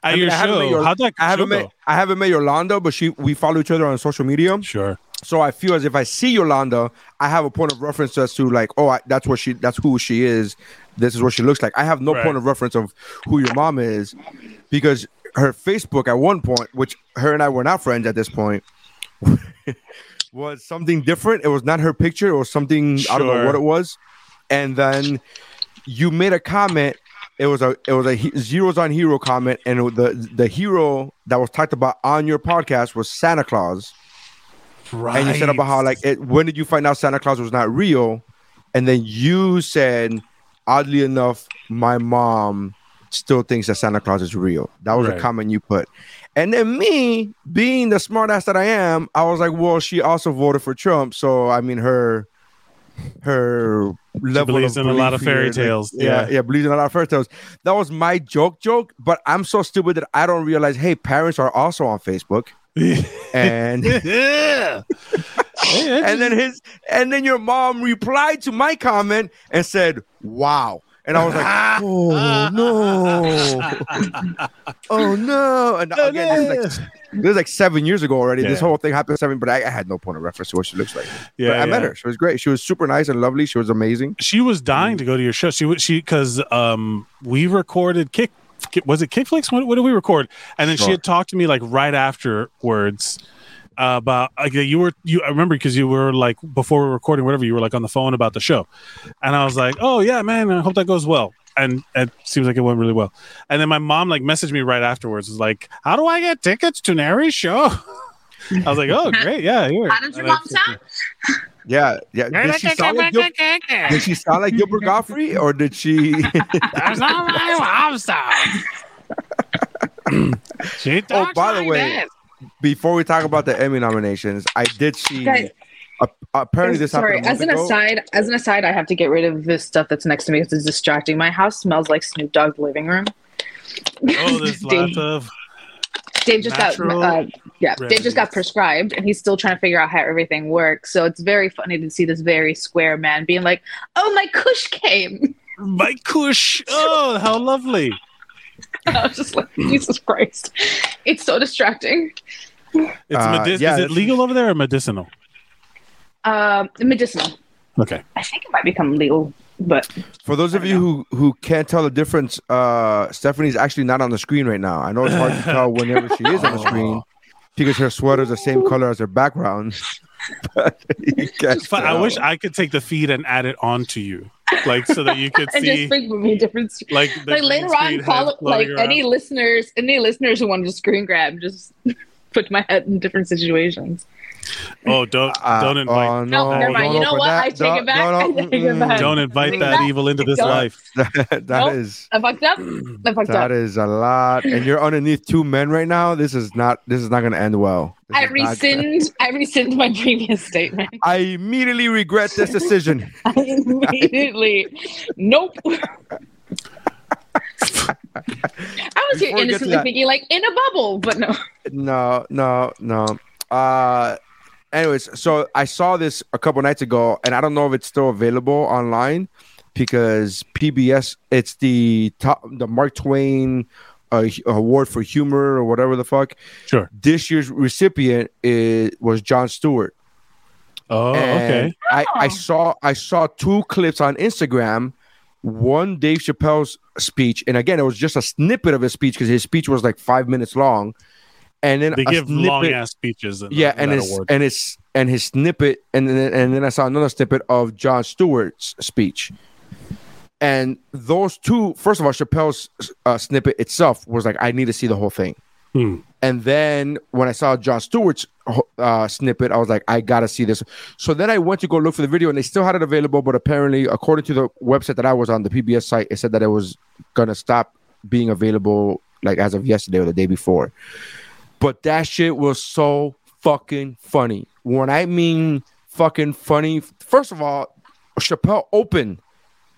I mean, your I haven't met show, your- how'd that I haven't met go? I haven't met Yolanda, but she we follow each other on social media. Sure. So I feel as if I see Yolanda, I have a point of reference as to like, oh, I, that's what she, that's who she is. This is what she looks like. I have no Right. point of reference of who your mom is, because her Facebook at one point, which her and I were not friends at this point, was something different. It was not her picture. It was something I don't know what it was. And then you made a comment. It was a it was a he- zeros on hero comment, and the the hero that was talked about on your podcast was Santa Claus. Right. And you said about how like it, when did you find out Santa Claus was not real? And then you said, oddly enough, my mom still thinks that Santa Claus is real. That was Right. a comment you put. And then me, being the smartass that I am, I was like, well, she also voted for Trump, so I mean, her her level believes of in a lot of fairy here is, like- tales. yeah, Yeah. yeah, believes in a lot of fairy tales. That was my joke, joke. But I'm so stupid that I don't realize. Hey, parents are also on Facebook, and yeah. and then his and then your mom replied to my comment and said, "Wow." And I was like, "Oh no, oh no!" And again, this is like this is like seven years ago already. This whole thing happened seven, but I, I had no point of reference to what she looks like. yeah, but I met her. She was great. She was super nice and lovely. She was amazing. She was dying to go to your show. She was she because um we recorded kick. Was it Kickflix? What, what did we record? And then she had talked to me like right afterwards uh, about like you were you. I remember because you were like before we were recording whatever you were like on the phone about the show, and I was like, oh yeah, man, I hope that goes well. And it seems like it went really well. And then my mom like messaged me right afterwards. Was like, how do I get tickets to Nary's show? I was like, oh great, yeah. Here. How does your And I mom sound? Yeah, yeah. Did she sound like Gil- did she sound like Gilbert Gottfried, or did she? That's not my mom sound. she oh, talks by the like way, that. before we talk about the Emmy nominations, I did see. Guys, uh, apparently, this Sorry, happened. a as an ago. aside, as an aside, I have to get rid of this stuff that's next to me because it's distracting. My house smells like Snoop Dogg's living room. Oh, there's Dave, lots of Dave just natural got uh, yeah, Dave just got prescribed, and he's still trying to figure out how everything works. So it's very funny to see this very square man being like, "Oh, my Kush came." my kush. Oh, how lovely. I was just like, Jesus Christ, it's so distracting. It's Uh, medic- yeah, is it legal over there or medicinal? Um, medicinal. Okay. I think it might become legal, but For those of I you who who can't tell the difference, uh, Stephanie's actually not on the screen right now. I know it's hard to tell whenever she is on the screen because her sweater is the same color as her background. But you can't But I wish I could take the feed and add it onto you, like so that you could see and just see, bring me different. like, the like later on, call it like floating any listeners, any listeners who wanted to screen grab, just put my head in different situations. Oh, don't Uh, don't invite oh, No, no, never mind. don't You know what? that. I take it back. no, no, I take it back. don't invite that that. evil into this Don't. life. that Nope. is I fucked up. I fucked that up. is a lot, and you're underneath two men right now. This is not this is not going to end well. This I is rescind. I rescind my previous statement. I immediately regret this decision. I immediately. nope. I was here Before we innocently thinking like in a bubble, but no. no, no, no. Uh anyways, so I saw this a couple nights ago, and I don't know if it's still available online because PBS it's the top the Mark Twain uh, award for humor or whatever the fuck. Sure. This year's recipient is was Jon Stewart. Oh, And okay. I, I Oh. saw I saw two clips on Instagram. One Dave Chappelle's speech, and again, it was just a snippet of his speech because his speech was like five minutes long. And then They give long ass speeches. Yeah, the, and his and his and his snippet, and then and then I saw another snippet of Jon Stewart's speech. And those two, first of all, Chappelle's uh, snippet itself was like, I need to see the whole thing. Hmm. And then when I saw Jon Stewart's uh, snippet, I was like, I gotta see this. So then I went to go look for the video, and they still had it available. But apparently, according to the website that I was on, the PBS site, it said that it was gonna stop being available like as of yesterday or the day before. But that shit was so fucking funny. When I mean fucking funny, first of all, Chappelle opened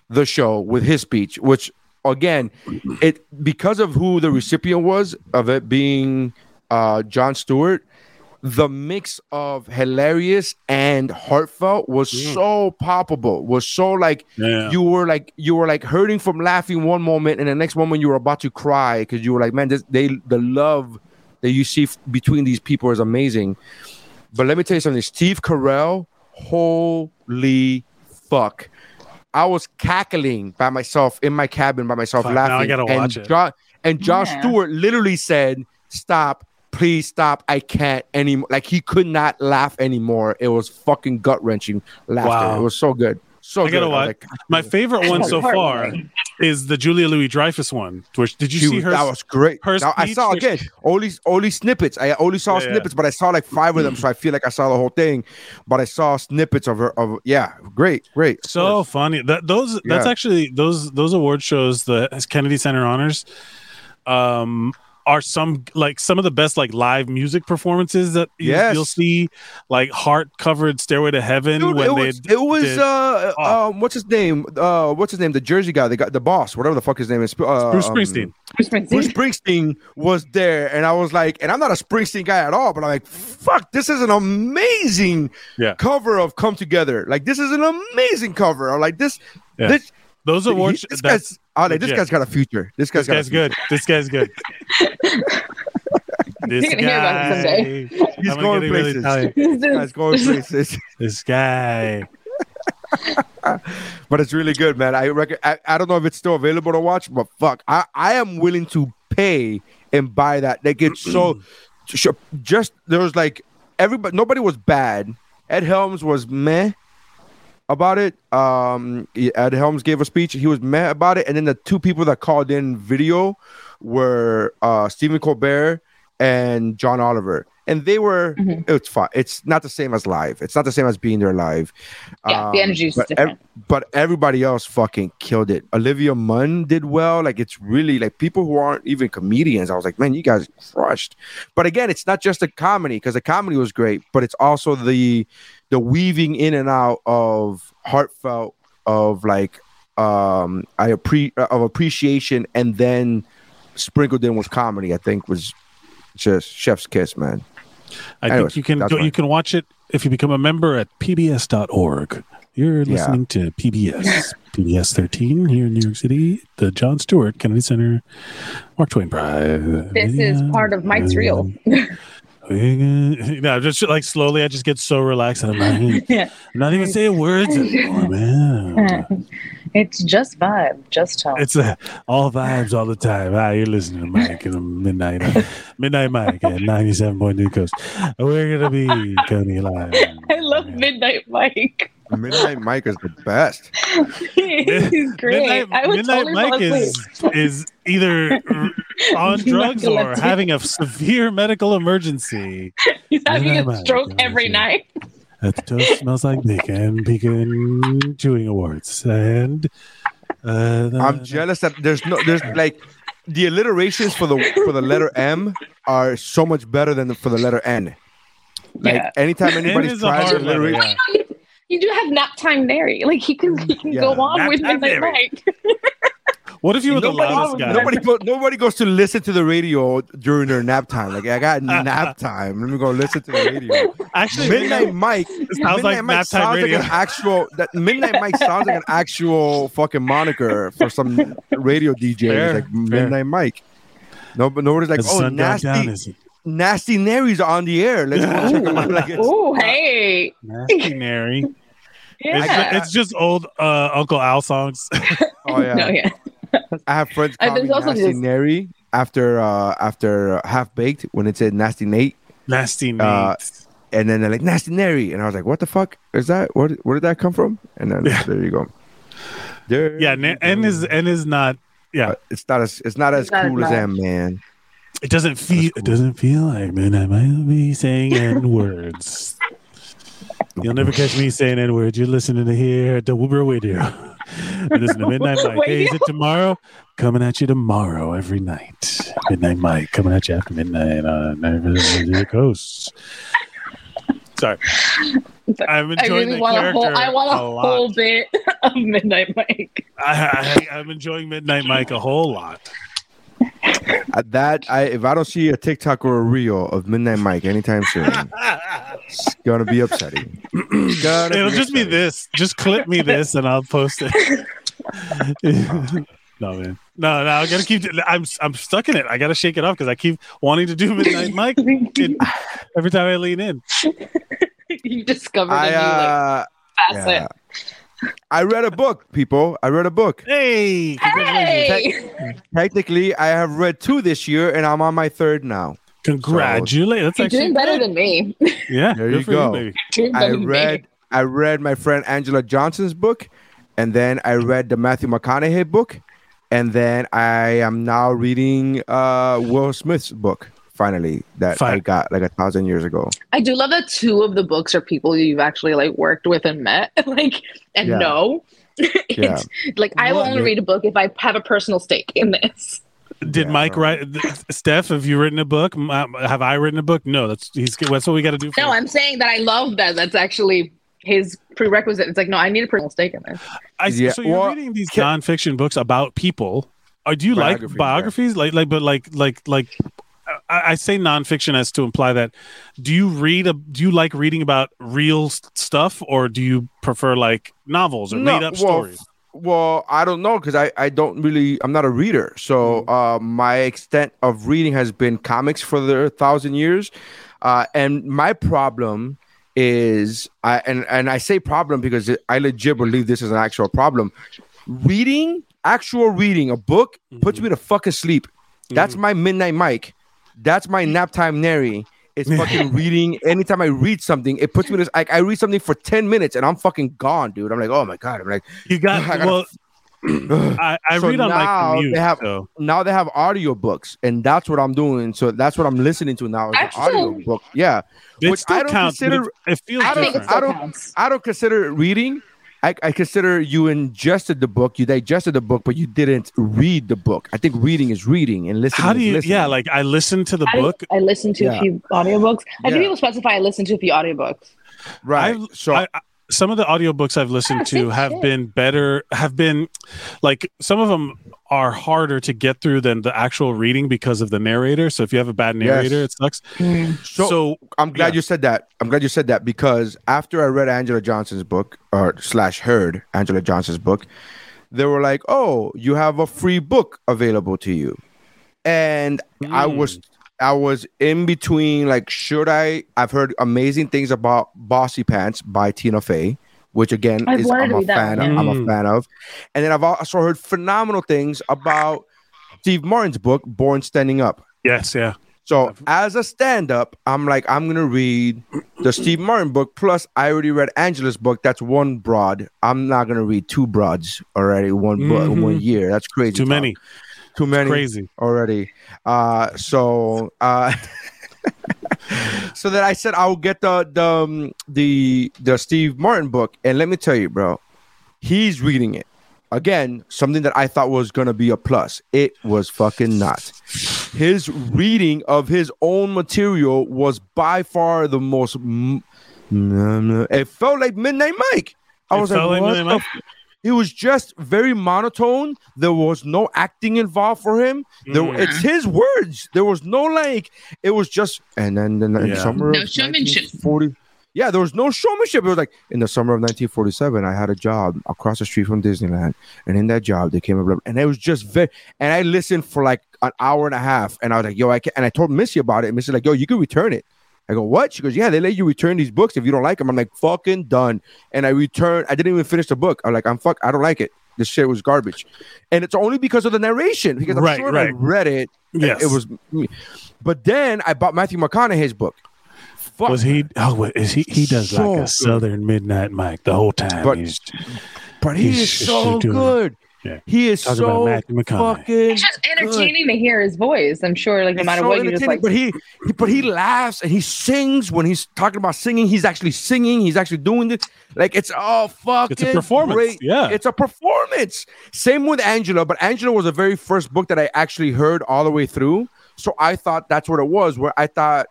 the show with his speech, which again, it because of who the recipient was of it being uh Jon Stewart, the mix of hilarious and heartfelt was so palpable, was so like Yeah. you were like you were like hurting from laughing one moment, and the next moment you were about to cry because you were like, man, this they the love that you see f- between these people is amazing. But let me tell you something, Steve Carell, holy fuck. I was cackling by myself in my cabin by myself Fuck, now I laughing. gotta and watch it. John and John Yeah. Stewart literally said, "Stop, please stop. I can't anymore." Like he could not laugh anymore. It was fucking gut wrenching laughter. Wow. It was so good, so I gotta good. was watch- like, My favorite one so far Heartwarming. Is the Julia Louis Dreyfus one. Which did you she see was- her? that was great. her Now, I saw again only only snippets. I only saw Yeah, yeah. snippets, but I saw like five of them, so I feel like I saw the whole thing. But I saw snippets of her. Of yeah, great, great. so funny that those that's actually those those award shows the kennedy center honors um are some like some of the best like live music performances that you, Yes. you'll see like heart covered stairway to heaven Dude, when it they was, it was did- uh um what's his name uh what's his name the Jersey guy the guy the boss whatever the fuck his name is uh, bruce um, springsteen Bruce Springsteen. Bruce Springsteen was there, and I was like, and I'm not a Springsteen guy at all, but I'm like, fuck, this is an amazing Yeah. cover of "Come Together." Like, this is an amazing cover. I'm like, this, Yeah. this, those he- awards this that's guy's, oh, this guy's got a future. This guy's this got guy's a good this guy's good this You're gonna hear about it someday. He's I'm gonna going get really places. Italian. This guy's going places. this guy but it's really good, man. I reckon. I, I don't know if it's still available to watch, but fuck, I, I am willing to pay and buy that. Like it's so just there was like everybody, nobody was bad. Ed Helms was meh about it. Um, Ed Helms gave a speech. He was mad about it, and then the two people that called in video were uh Stephen Colbert and John Oliver. And they were, Mhm. it's fine. It's not the same as live. It's not the same as being there live. Yeah, the Um, energy is but ev- different. but everybody else fucking killed it. Olivia Munn did well. Like it's really like people who aren't even comedians. I was like, man, you guys crushed. But again, it's not just a comedy because the comedy was great, but it's also the the weaving in and out of heartfelt of like um I appre- of appreciation and then sprinkled in with comedy. I think was just chef's kiss, man. I Anyways, think you can go, you can watch it if you become a member at pbs.org. You're Yeah. listening to PBS, PBS 13 here in New York City, the Jon Stewart Kennedy Center, Mark Twain Prize. This is part of Mike's reel. You know, just like slowly, I just get so relaxed, and I'm not, Yeah. I'm not even saying words anymore, man. It's just vibe, just tone. It's uh, all vibes all the time. Ah, you're listening to Mike and Midnight uh, Midnight Mike at 97.2 Coast. We're gonna be coming live. I love Midnight Mike. Midnight Mike is the best. He's great. Midnight, I would Midnight totally Mike is is either on drugs or having a severe medical emergency. He's having Midnight a Mike, stroke every sure. night. That the toast smells like bacon, pecan chewing awards, and uh, I'm jealous that there's no there's like the alliterations for the for the letter M are so much better than the, for the letter N. Like Yeah. anytime N anybody is a tries to hard letter, yeah. You, you do have nap time Mary. Like he can he can Yeah, go on Nap with Time Midnight Mike. What if you were the nobody, loudest guy? nobody, go, nobody goes to listen to the radio during their nap time. Like I got nap time. Let me go listen to the radio. Actually, Midnight Mike. sounds Midnight like Mike nap time radio. like an actual. That Midnight Mike sounds like an actual fucking moniker for some radio DJ. Fair, like fair. Midnight Mike. No, but nobody's like, Has oh, sun gone nasty, down? Is it nasty Nary's on the air. Let's go check him out. Like it's, Oh hey. nasty Nary? Yeah. It's, ju- it's just old uh, Uncle Al songs. oh yeah. No, yeah. I have friends Uh, call me there's also Nasty this- Nary after uh after Half Baked when it said Nasty Nate, nasty Nate. Uh, and then they're like Nasty Nary, and I was like, what the fuck is that? What where did that come from? And then Yeah. there you go. There yeah, you N go. is N is not. Yeah, Uh, it's not as it's not as It's not as cool as much. M, man. It doesn't feel. It doesn't feel like man. I might be saying N words. You'll never catch me saying N words. You're listening to here at the Uber Radio. And listen to Midnight Mike. Hey, is it tomorrow? Coming at you tomorrow every night. Midnight Mike coming at you after midnight on the coast. Sorry. I'm I enjoying really the want a character whole I want a, a whole bit of Midnight Mike. I, I, I'm enjoying Midnight Mike a whole lot. That I if I don't see a TikTok or a reel of Midnight Mike anytime soon, it's gonna be upsetting. It's gonna It'll just be this. Just clip me this, and I'll post it. no man, no, no. I gotta keep. I'm I'm stuck in it. I gotta shake it off because I keep wanting to do Midnight Mike it- every time I lean in. you discovered I a new like uh, facet. yeah. I read a book, people. I read a book. Hey, congratulations. Hey, Technically, I have read two this year, and I'm on my third now. Congratulations. That's you're doing better good. than me. Yeah, There you go. baby. Doing I better me. read I read my friend Angela Johnson's book, and then I read the Matthew McConaughey book, and then I am now reading uh Will Smith's book. Finally, that I got like a thousand years ago. I do love that two of the books are people you've actually like worked with and met, like and Yeah. know. it's like I will only read a book if I have a personal stake in this. Did Yeah, Mike write? Steph, have you written a book? Uh, Have I written a book? No, that's he's. That's what we got to do. For No, I'm saying that I love that. That's actually his prerequisite. It's like no, I need a personal stake in this. I, Yeah, so you're well, reading these can- nonfiction books about people. Or do you like Biographies, yeah. biographies? Like, like, but like, like, like. I, I say nonfiction as to imply that. Do you read a? Do you like reading about real stuff, or do you prefer like novels or No, made up well, stories? Well, I don't know because I, I don't really I'm not a reader. So Mm-hmm. uh, my extent of reading has been comics for the thousand years, uh, and my problem is I and and I say problem because I legit believe this is an actual problem. Reading actual reading a book puts Mm-hmm. me to fucking sleep. That's my midnight Mike. That's my nap time Nary. It's fucking reading. Anytime I read something, it puts me to like I read something for 10 minutes and I'm fucking gone, dude. I'm like, oh my god. I'm like, You got I well. I, I So read on now like commute, they have- so. now they have audiobooks, and that's what I'm doing. So that's what I'm listening to now. Is an Actually- audiobook. Yeah. It Which still I don't counts. consider- it, it feels I think it different. I don't- I don't consider reading. I, I consider you ingested the book, you digested the book, but you didn't read the book. I think reading is reading and listening. How do is you? listening. Yeah, like I listened to the I, book. I listened to Yeah. a few audiobooks. I Yeah. think people specify I listened to a few audiobooks. right. I've- so I, I- some of the audiobooks I've listened Yeah, to have shit. been better, have been like some of them are harder to get through than the actual reading because of the narrator. So if you have a bad narrator, it sucks. So- So, I'm glad Yeah. you said that. I'm glad you said that because after I read Angela Johnson's book or slash heard Angela Johnson's book, they were like, "Oh, you have a free book available to you," and I Mm. was I was in between. Like, should I? I've heard amazing things about Bossy Pants by Tina Fey, which again I've is I'm a fan. Of, I'm a mm. fan of, and then I've also heard phenomenal things about Steve Martin's book, Born Standing Up. yes, yeah. So as a stand-up, I'm like, I'm gonna read the Steve Martin book. Plus, I already read Angela's book. That's one broad. I'm not gonna read two broads already. One book in one mm-hmm. year. That's crazy. Too talk. many. Too many. Crazy. already. Uh, so uh, so that I said I'll get the the um, the the Steve Martin book, and let me tell you, bro, he's reading it again. Something that I thought was gonna be a plus, it was fucking not. His reading of his own material was by far the most. m- It felt like Midnight Mike. I It was felt like, like what Midnight the it was just very monotone. There was no acting involved for him. There, Mm. it's his words. There was no like. It was just, and then in the Yeah. summer No of showmanship. 1940. Yeah, there was no showmanship. It was like in the summer of 1947, I had a job across the street from Disneyland, and in that job, they came up, and it was just very. And I listened for like an hour and a half, and I was like, "Yo, I can't." And I told Missy about it, and Missy like, "Yo, you can return it." I go, what? She goes, yeah, they let you return these books if you don't like them. I'm like, fucking done. And I returned. I didn't even finish the book. I'm like, I'm fuck. I don't like it. This shit was garbage. And it's only because of the narration. Because I'm Right, sure if I read it. Yes. It was. me. But then I bought Matthew McConaughey's book. Fuck. Was he? Oh, is he? He does So like a good. Southern Midnight Mike the whole time. But- he's But he he's is so good. Yeah. He is Talking about so Matthew McConaughey. fucking. It's just entertaining to hear his voice. I'm sure, like no It's matter so what, you just entertaining, like. but he, he but he laughs and he sings when he's talking about singing. He's actually singing. He's actually doing this. Like it's all fucking. It's a performance, great. yeah. it's a performance. Same with Angela, but Angela was the very first book that I actually heard all the way through. So I thought that's what it was. Where I thought,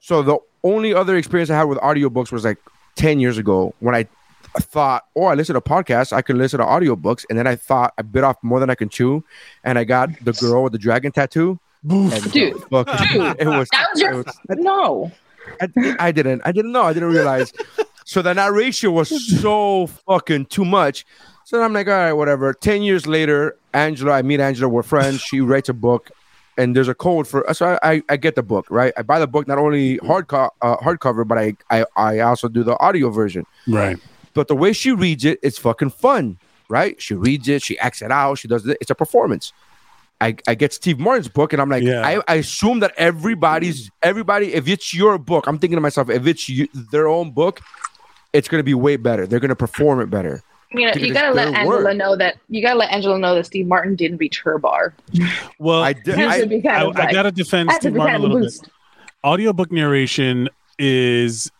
so the only other experience I had with audiobooks was like ten years ago when I. I thought, oh, I listen to podcasts. I can listen to audiobooks. And then I thought I bit off more than I can chew. And I got the girl with the dragon tattoo. And Dude, fucking- dude, it was, that was it your was- no. I, I didn't. I didn't know. I didn't realize. so the narration was so fucking too much. So then I'm like, all right, whatever. Ten years later, Angela, I meet Angela. We're friends. She writes a book, and there's a code for. So I, I, I get the book, right? I buy the book not only hard co- uh, hardcover, but I, I, I also do the audio version. right. But the way she reads it, it's fucking fun, right? She reads it, she acts it out, she does it. It's a performance. I, I get Steve Martin's book, and I'm like, Yeah. I, I assume that everybody's everybody. If it's your book, I'm thinking to myself, if it's you, their own book, it's gonna be way better. They're gonna perform it better. You know, Because you gotta let Angela word. know that you gotta let Angela know that Steve Martin didn't reach her bar. Well, I did. I, kind I, of I gotta defend Steve be Martin a kind of a little bit. boost. audiobook narration is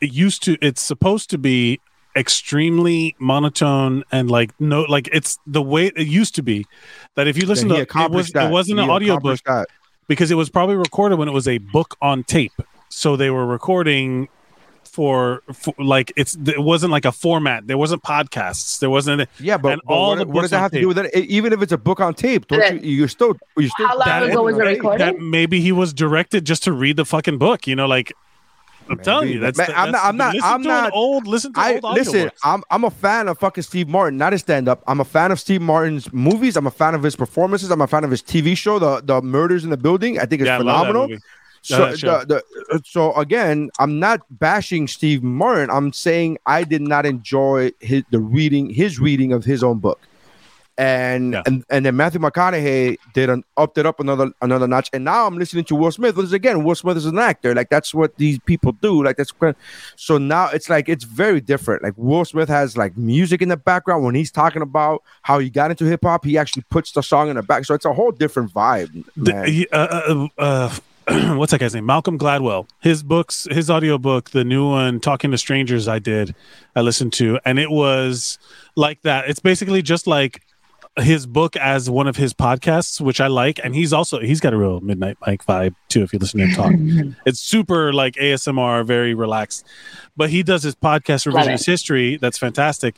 it used to it's supposed to be extremely monotone and like no like it's the way it used to be that if you listen he to it, was, that. it wasn't He an audiobook that. because it was probably recorded when it was a book on tape so they were recording for, for like it's it wasn't like a format there wasn't podcasts there wasn't Yeah, but, And but all what, the what does that on have to do with it? Even if it's a book on tape, don't you? You're still you're still. How long That- ago was it Hey, recorded? that maybe he was directed just to read the fucking book you know like I'm telling Maybe. you that's, Man, the- I'm not- I'm not- listen I'm to not- old listen to I old listen. I'm I'm a fan of fucking Steve Martin, not his stand up. I'm a fan of Steve Martin's movies. I'm a fan of his performances. I'm a fan of his TV show, the the Murders in the Building. I think it's Yeah, I love that phenomenal. So, the, the, so again, I'm not bashing Steve Martin. I'm saying I did not enjoy his the reading his reading of his own book, and Yeah. and and then Matthew McConaughey did an upped it up another another notch. And now I'm listening to Will Smith. Because again, Will Smith is an actor. Like that's what these people do. Like that's so now it's like it's very different. Like Will Smith has like music in the background when he's talking about how he got into hip hop. He actually puts the song in the back, so it's a whole different vibe. The- man. he- uh, uh, uh, what's that guy's name? Malcolm Gladwell. His books, his audiobook, the new one, Talking to Strangers, I did, I listened to, and it was like that. It's basically just like his book as one of his podcasts, which I like. And he's also he's got a real midnight Mike vibe too. If you listen to him talk, it's super like ASMR, very relaxed. But he does his podcast revisionist history. That's fantastic.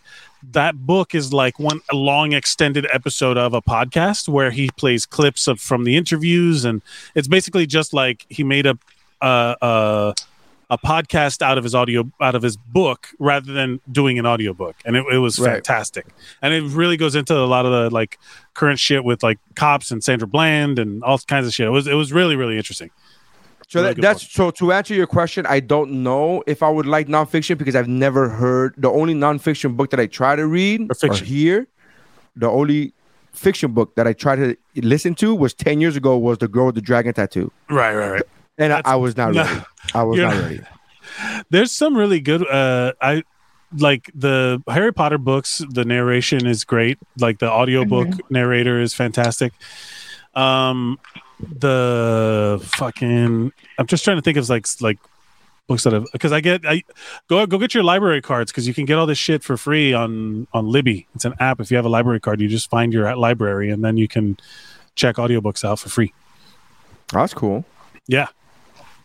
That book is like one a long extended episode of a podcast where he plays clips of from the interviews, and it's basically just like he made a uh, uh, a podcast out of his audio out of his book rather than doing an audiobook. And it, it was Right. fantastic. And it really goes into a lot of the like current shit with like cops and sandra bland and all kinds of shit. It was it was really really interesting. So Really that, that's so to answer your question, I don't know if I would like nonfiction because I've never heard the only nonfiction book that I try to read Or or, hear. The only fiction book that I tried to listen to was ten years ago was The Girl with the Dragon Tattoo, right right right and I, I was not no, ready. I was not ready. there's some really good uh i like the harry potter books the narration is great. Like the audiobook narrator is fantastic. Um the fucking i'm just trying to think of like like books that have because i get i go go get your library cards because you can get all this shit for free on on libby. It's an app. If you have a library card you just find your library and then you can check audiobooks out for free. That's cool. yeah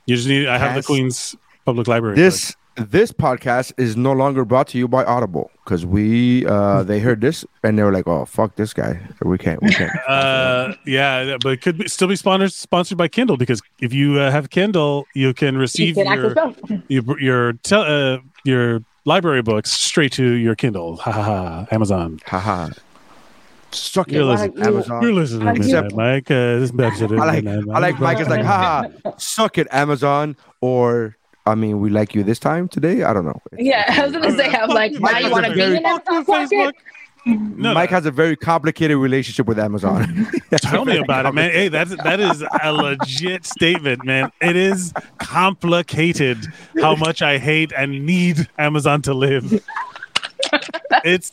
you just need i have the queen's public library card. This this podcast is no longer brought to you by Audible because we uh they heard this and they were like, oh fuck this guy, we can't, we can't. Uh, yeah, but it could be, still be sponsored sponsored by Kindle because if you uh, have Kindle, you can You receive can your your your, tel- uh, your library books straight to your Kindle. Ha ha ha! Amazon. Haha. Suck it, You're listening- listening, Amazon. you're listening to Like Midnight you- Mike. Uh, this episode of I like Midnight I like Mike is like, haha, suck it, Amazon. Or I mean, we like you this time today. I don't know. Yeah, I was gonna say, I'm like, Mike now you want to be in that pocket? Facebook. No, Mike no, has a very complicated relationship with Amazon. tell me about it, man. Hey, that's that is a legit statement, man. It is complicated how much I hate and need Amazon to live. It's,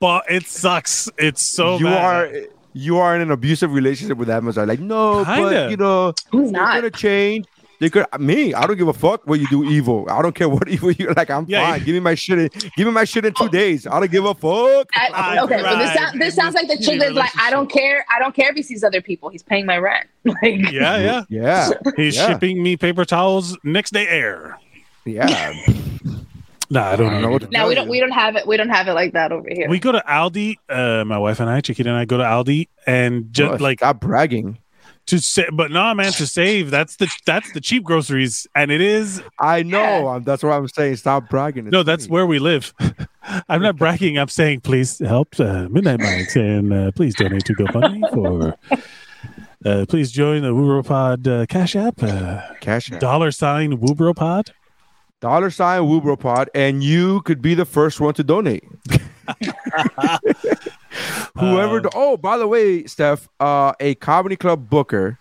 but it sucks. It's so you bad. are you are in an abusive relationship with Amazon. Like, no, Kinda. but you know, Who's they're not? gonna change. They could me. I don't give a fuck what you do evil. I don't care what evil you're like. I'm Yeah, fine. Give me my shit. In, give me my shit in two oh. days. I don't give a fuck. I- I okay, so this, sound, this sounds like the It chick that's like, I don't care. I don't care if he sees other people. He's paying my rent. Like, Yeah, yeah. Yeah, He's Yeah. shipping me paper towels next day air. yeah. Nah, I don't I don't know know. what to now we don't you. we don't have it. We don't have it like that over here. We go to Aldi. Uh, my wife and I, Chiquita and I, go to Aldi and just Oh, like stop bragging. to say, but no, man, to save. That's the that's the cheap groceries, and it is I know. um, That's what I'm saying. Stop bragging. It's no, that's funny. where we live. I'm not bragging. I'm saying please help uh, Midnight Mike's and uh, please donate to GoFundMe for. Uh, please join the WooBroPod uh, Cash App. Uh, cash. App. dollar sign WooBroPod. Dollar sign Woobro Pod, and you could be the first one to donate. Whoever. Do- oh, by the way, Steph, uh, a comedy club booker.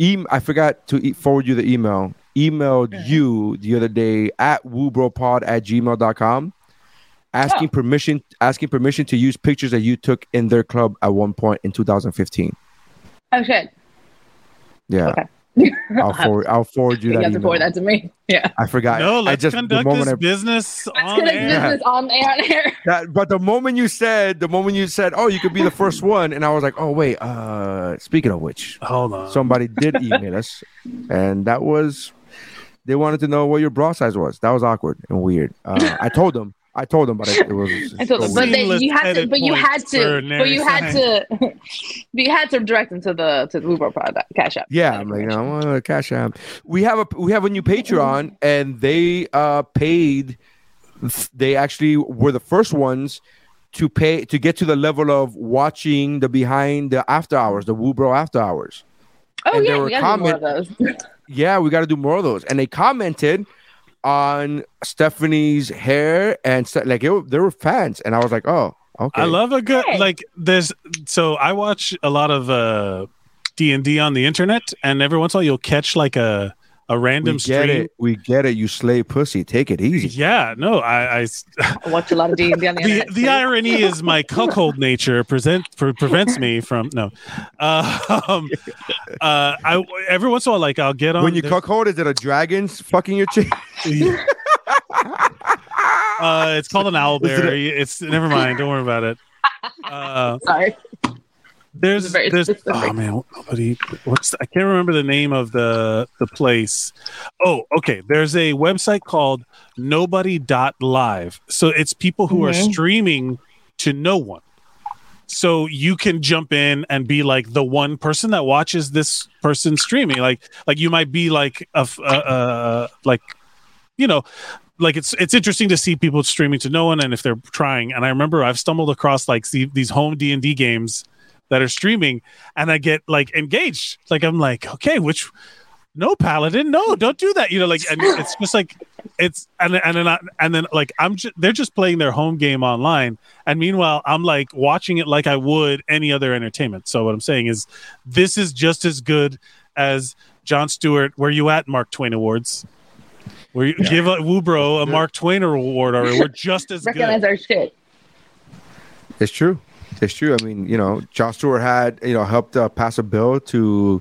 Em- I forgot to e- forward you the email. Emailed you the other day at woobropod at gmail.com asking permission asking permission to use pictures that you took in their club at one point in 2015. Oh shit. Yeah. Okay. I'll forward I'll forward you You that. have to forward that to me. Yeah. I forgot. no, I let's just conduct moment this I, business on get air. business. On air. that, but the moment you said the moment you said, "Oh, you could be the first one," and I was like, "Oh, wait." Uh, speaking of which, Hold on. somebody did email us, and that was they wanted to know what your bra size was. That was awkward and weird. Uh, I told them. I told them, but it, it was. I told them, but weird. they, you had to, but you had to, but you had to, but you had to direct them to the to the WooBroPod cash app. Yeah, I'm like, you know, uh, cash app. We have a we have a new Patreon, and they uh paid. They actually were the first ones to pay to get to the level of watching the behind the after hours, the Woobro after hours. Oh and there yeah, were we gotta do more of those. Yeah, we got to do more of those. And they commented on Stephanie's hair and st- like it, they were fans, and I was like, oh, okay. I love a good Hey. like there's so I watch a lot of uh D and D on the internet and every once in a while you'll catch like a a we random get stream. it. We get it. You slay pussy. Take it easy. Yeah, no, I, I I watch a lot of D and D on the the, internet. the irony is my cuckold nature present pre- prevents me from no. Uh, um, uh, I every once in a while like I'll get on When you there's- cuckold, is it a dragon's fucking your chick? uh, it's called an Is it owlberry. It's never mind. Don't worry about it. Uh, Sorry. There's there's specific. oh man nobody what's I can't remember the name of the the place. Oh, okay. There's a website called nobody.live. So it's people who are Mhm. streaming to no one. So you can jump in and be like the one person that watches this person streaming. Like like you might be like a, uh, uh, like you know like it's it's interesting to see people streaming to no one and if they're trying and i remember i've stumbled across like see, these home d&d games that are streaming and i get like engaged like i'm like okay which no paladin no don't do that you know like and it's just like it's and and then I, and then like i'm just they're just playing their home game online and meanwhile i'm like watching it like i would any other entertainment so what i'm saying is this is just as good as jon stewart where you at mark twain awards where you give a Woobro a Mark Twain award, or we're just as Recognize good. our shit. It's true. It's true. I mean, you know, Jon Stewart had, you know, helped uh, pass a bill to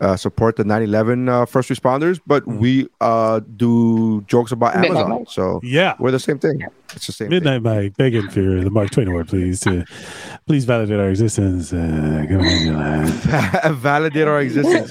uh, support the 9/11 uh, first responders, but we uh, do jokes about Midnight Amazon, Mike. so Yeah. we're the same thing. It's the same. Thing. Midnight Mike begging for the Mark Twain award, please. To please validate our existence. Uh, come on, your line. Validate our existence.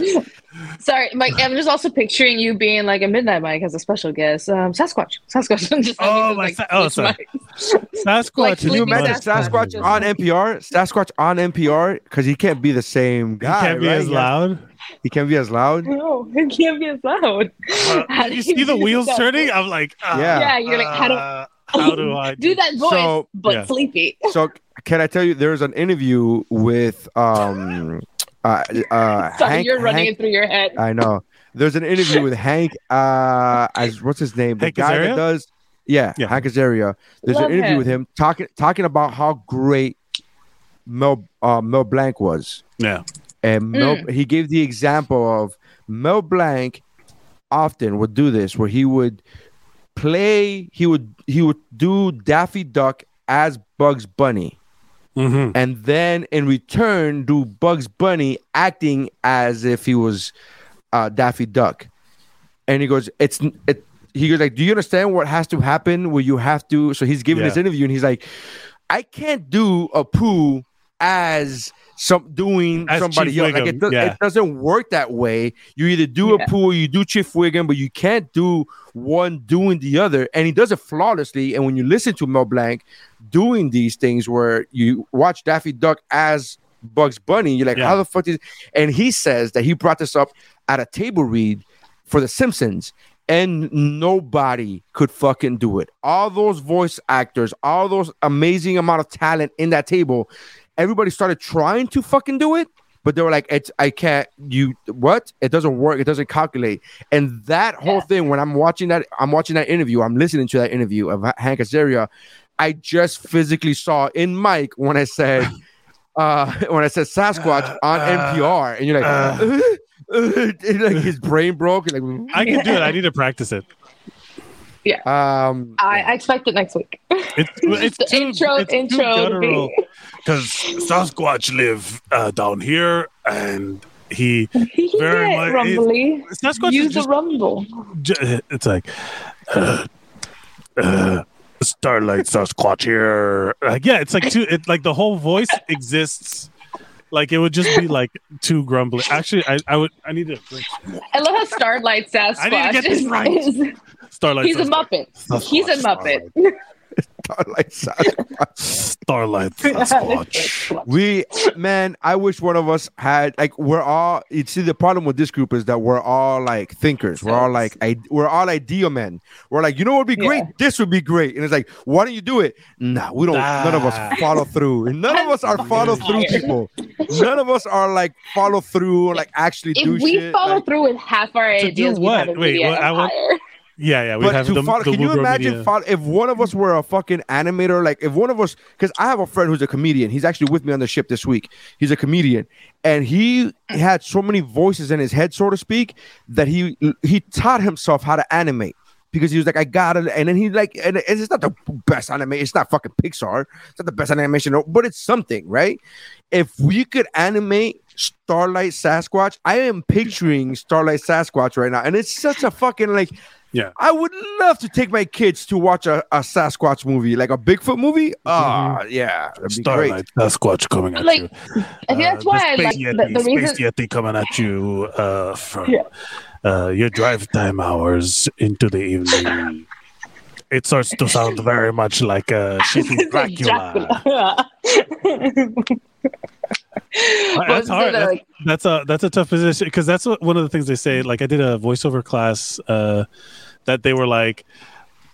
Sorry, Mike. I'm just also picturing you being like a midnight Mike as a special guest. Um, Sasquatch. Sasquatch. Just Oh, my this, sa- oh, Twitch sorry. Sasquatch. Like Can you Sleeping imagine Sasquatch. Sasquatch on NPR? Sasquatch on NPR because he can't be the same He guy. can't be right? as loud. He can't be as loud. No, it can't be as loud. How Uh, do you see the wheels that? turning? I'm like, uh, Yeah. Yeah, you're like, how do- uh, how do I Do that voice, So- but yeah. sleepy. So can I tell you? There's an interview with um uh, uh Sorry, Hank, you're running Hank- it through your head. I know. There's an interview with Hank. Uh, as what's his name? The Hank guy Azaria? that does. Yeah, Yeah. Hank Azaria. There's Love an interview him. with him talking talking about how great Mel uh, Mel Blanc was, Yeah. and Mel Mm. he gave the example of Mel Blanc often would do this where he would play he would he would do Daffy Duck as Bugs Bunny hmm and then in return do Bugs Bunny acting as if he was uh, Daffy Duck. And he goes, "It's it." He goes like, "Do you understand what has to happen where you have to?" So he's giving this interview and he's like, "I can't do Apu as some doing As somebody Chief else. Like it, does, yeah. it doesn't work that way. You either do Yeah. Apu you do Chief Wiggum, but you can't do one doing the other. And he does it flawlessly. And when you listen to Mel Blanc doing these things where you watch Daffy Duck as Bugs Bunny, you're like, Yeah. how the fuck is and he says that he brought this up at a table read for The Simpsons, and nobody could fucking do it. All those voice actors, all those amazing amount of talent in that table, everybody started trying to fucking do it, but they were like, "It's I can't. You what? It doesn't work. It doesn't calculate." And that whole Yeah. thing, when I'm watching that, I'm watching that interview. I'm listening to that interview of Hank Azaria. I just physically saw in Mike when I said, uh, when I said Sasquatch on Uh, NPR, and you're like, uh. and, like his brain broke. And I can do it. I need to practice it. like, um, I, I expect it next week. It's, it's the too, intro, it's intro. to guttural. be- because Sasquatch live uh, down here, and he He Very get much- rumbly. Sasquatch Use is the just rumble. j- it's like uh, uh, Starlight Sasquatch here. Like yeah, it's like two. It like the whole voice exists. Like it would just be like too grumbly. Actually, I, I would I need to drink I love how Starlight Sasquatch I need to get this is, right. Starlight. he's a Sasquatch. Muppet. He's a Sasquatch, Muppet. Like Sasquatch. Starlight Sasquatch. We man, I wish one of us had like we're all. You see, the problem with this group is that we're all like thinkers. We're all like I, we're all idea men. We're like, you know what would be great? Yeah. This would be great. And it's like, why don't you do it? Nah, we don't. None of us follow through. And none of us are follow through people. None of us are like follow through. Like actually do If we shit. follow like- through with half our To do ideas, we what? Wait, media what- I want- empire. Yeah, yeah. We but have to the, follow, the can you imagine follow, if one of us were a fucking animator? Like if one of us, because I have a friend who's a comedian. He's actually with me on the ship this week. He's a comedian, and he had so many voices in his head, so to speak, that he he taught himself how to animate. Because he was like, I got it, and then he like, and it's not the best animation. It's not fucking Pixar. It's not the best animation, but it's something, right? If we could animate Starlight Sasquatch, I am picturing Starlight Sasquatch right now, and it's such a fucking like Yeah. I would love to take my kids to watch a, a Sasquatch movie, like a Bigfoot movie. Ah, yeah, that'd be great. Starlight Sasquatch coming at Like, you. I think that's Uh, why I the like Space the, Yeti, the reason. Space Yeti coming at you uh, from Yeah. uh, your drive time hours into the evening. It starts to sound very much like a shitty Dracula. But That's hard. That's, like, that's a that's a tough position because that's what, one of the things they say. Like I did a voiceover class uh, that they were like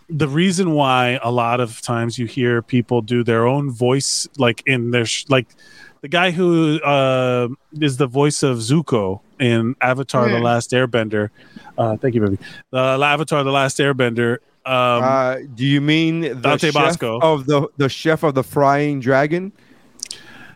the reason why a lot of times you hear people do their own voice like in their sh- like the guy who uh, is the voice of Zuko in Avatar: The Hmm. Last Airbender. Uh, thank you, baby. The Avatar: The Last Airbender. Um, uh, do you mean the Dante chef Basco. of the the chef of the frying dragon?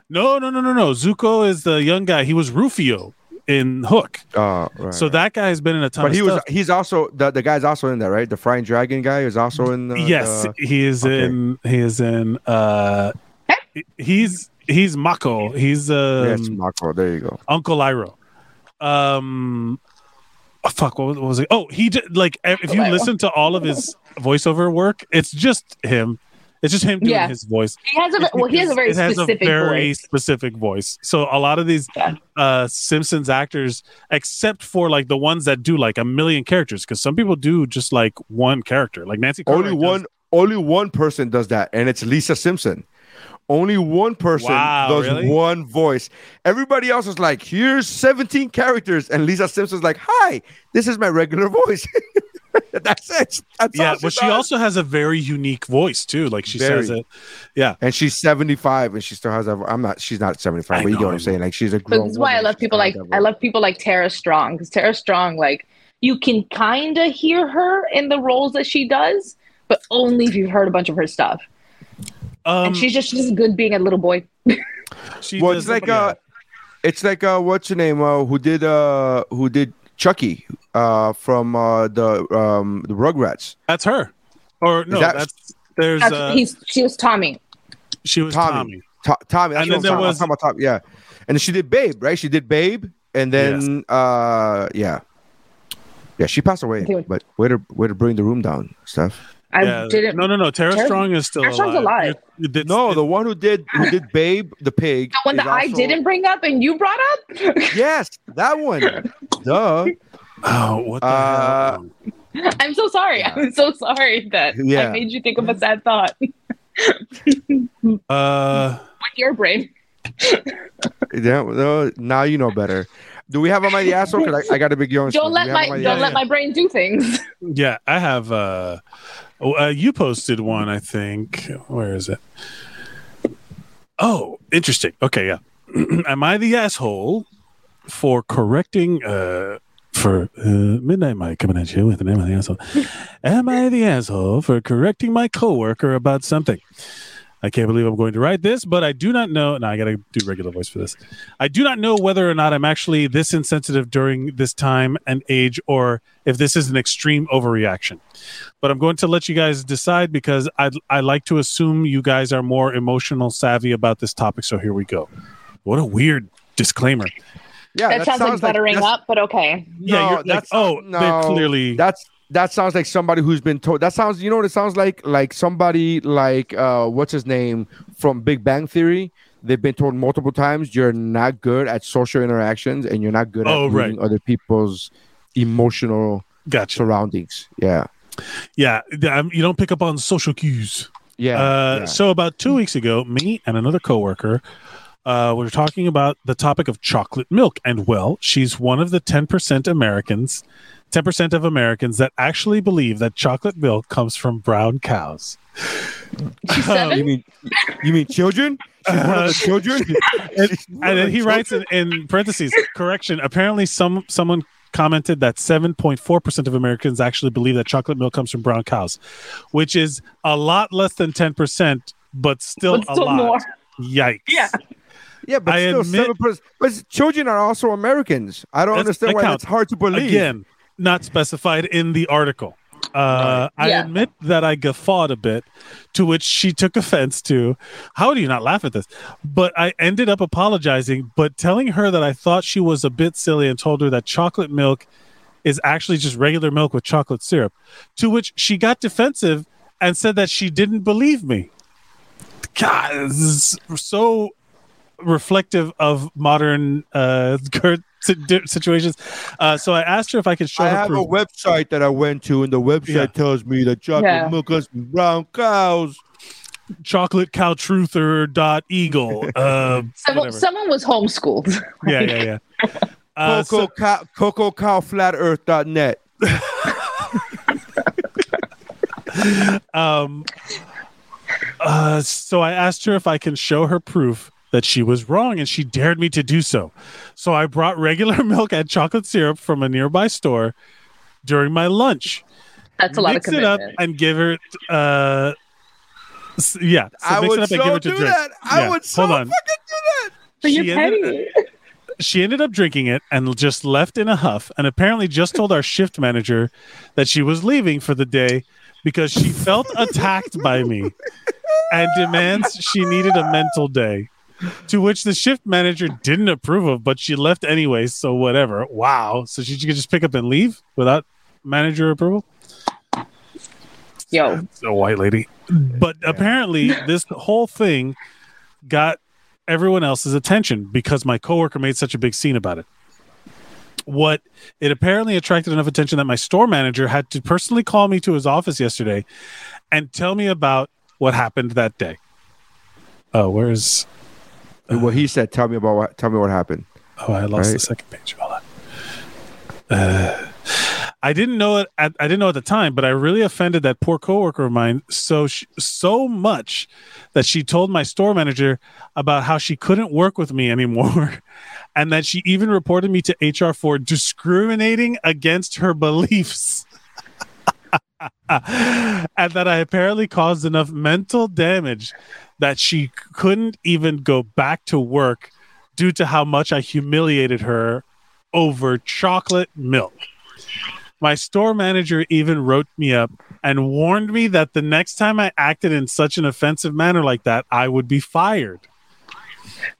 no, no, no, no, no. Zuko is the young guy. He was Rufio in Hook. Oh, right. So that guy has been in a ton but of he was. He's also the, the guy's also in there, right? The frying dragon guy is also in the yes, the- he is okay. in. He is in. Uh, he's he's Mako. He's um, yes, Mako. There you go. Uncle Iroh. Um, oh, fuck. What was, what was it? Oh, he did like if you listen to all of his voiceover work, it's just him. It's just him doing Yeah. his voice. he has a well, he has a very it has specific a very voice. specific voice. So a lot of these Yeah. uh Simpsons actors, except for like the ones that do like a million characters, because some people do just like one character, like Nancy. Only Cartwright does- one only one person does that, and it's Lisa Simpson. Only one person Wow, does really? one voice. Everybody else is like, here's 17 characters, and Lisa Simpson's like, hi, this is my regular voice. That's it. That's yeah, all but she also has a very unique voice too. Like she Very. says it. Yeah, and she's 75 and she still has a I'm not she's not 75, I but you know, get what I I'm saying. Like she's a But grown this is why I love she people like I love people like Tara Strong because Tara Strong, like you can kind of hear her in the roles that she does, but only if you've heard a bunch of her stuff. Um, and she's just she's good being a little boy. she Well, does- it's like uh it's like uh what's your name uh who did uh who did Chuckie uh from uh the um the Rugrats. that's her, or no, that- that's there's That's, uh, he's she was Tommy. she was Tommy. Tommy. To- Tommy, that's And then there talking, I'm was- about Tommy, yeah. And she did Babe, right? She did Babe and then uh yeah. Yeah, she passed away, but way to way to bring the room down, Steph. I Yeah. didn't. No, no, no. Tara, Tara- Strong is still Tara Strong's alive. You- you did- No, the one who did who did Babe the pig. The one is that I didn't bring up and you brought up. Yes, that one. Duh. oh, what the Uh, hell? I'm so sorry. I'm so sorry that Yeah. I made you think of a sad thought with Uh, your brain. Yeah, no, now you know better. Do we have a mighty asshole? Because I, I got a big yawn. Don't let my don't yeah, let yeah. my brain do things. yeah, I have. Uh, oh, uh, you posted one, I think. Where is it? Oh, interesting. Okay, yeah. am I the asshole for correcting uh for uh, midnight Mike coming at you with the name of the asshole? am I the asshole for correcting my coworker about something? I can't believe I'm going to write this, but I do not know. No, I got to do regular voice for this. I do not know whether or not I'm actually this insensitive during this time and age, or if this is an extreme overreaction. But I'm going to let you guys decide because I I like to assume you guys are more emotional savvy about this topic. So here we go. What a weird disclaimer. Yeah, that, sounds, like buttering that's- up, but okay. Yeah, No, you're like, that's- oh, no, they're clearly That's that sounds like somebody who's been told. That sounds, you know what it sounds like? Like somebody like uh, what's his name from Big Bang Theory. They've been told multiple times you're not good at social interactions and you're not good at Oh, right. reading other people's emotional gotcha. surroundings. Yeah, Yeah, um, you don't pick up on social cues. yeah. Uh, yeah. So about two weeks ago, me and another coworker uh, were talking about the topic of chocolate milk, and well, she's one of the ten percent Americans, ten percent of Americans that actually believe that chocolate milk comes from brown cows. She's um, you mean you mean children? She's one of the children. And, and then the he writes in, in parentheses, correction. Apparently, some someone commented that 7.4% of Americans actually believe that chocolate milk comes from brown cows, which is a lot less than 10%, but still, but a lot. more. Yikes. Yeah. Yeah, but I still, admit- seven percent. But children are also Americans. I don't understand why it's hard to believe. Again, not specified in the article. Uh, I Yeah. admit that I guffawed a bit, to which she took offense to. How do you not laugh at this? But I ended up apologizing, but telling her that I thought she was a bit silly and told her that chocolate milk is actually just regular milk with chocolate syrup. To which she got defensive and said that she didn't believe me. God, this is so reflective of modern uh, situations. Uh, so I asked her if I could show I her have proof. a website that I went to, and the website Yeah. tells me that chocolate Yeah. milk comes from brown cows. chocolatecowtruther.eagle. Uh, Someone, whatever. someone was homeschooled. yeah, yeah, yeah. Uh, Coco so, cow, Coco cow flatearth.net. um, uh, so I asked her if I can show her proof that she was wrong, and she dared me to do so. So I brought regular milk and chocolate syrup from a nearby store during my lunch. That's a lot mix of it up and give her. Uh, yeah, so I mix would it up and give her to do drink. that. I Yeah, would so hold on. fucking do that. But you're She ended- petty. she ended up drinking it and just left in a huff and apparently just told our shift manager that she was leaving for the day because she felt attacked by me and demands she needed a mental day to which the shift manager didn't approve of but she left anyway so whatever wow so she could just pick up and leave without manager approval Yo, a white lady. But apparently, this whole thing got everyone else's attention because my coworker made such a big scene about it. What it apparently attracted enough attention that my store manager had to personally call me to his office yesterday and tell me about what happened that day. Oh, where's what he said. Tell me about what. Tell me what happened. Oh, I lost the second page. Hold on. Uh, I didn't know it. At, I didn't know at the time, but I really offended that poor coworker of mine so sh- so much that she told my store manager about how she couldn't work with me anymore, and that she even reported me to HR for discriminating against her beliefs. and that I apparently caused enough mental damage that she couldn't even go back to work due to how much I humiliated her over chocolate milk. My store manager even wrote me up and warned me that the next time I acted in such an offensive manner like that, I would be fired.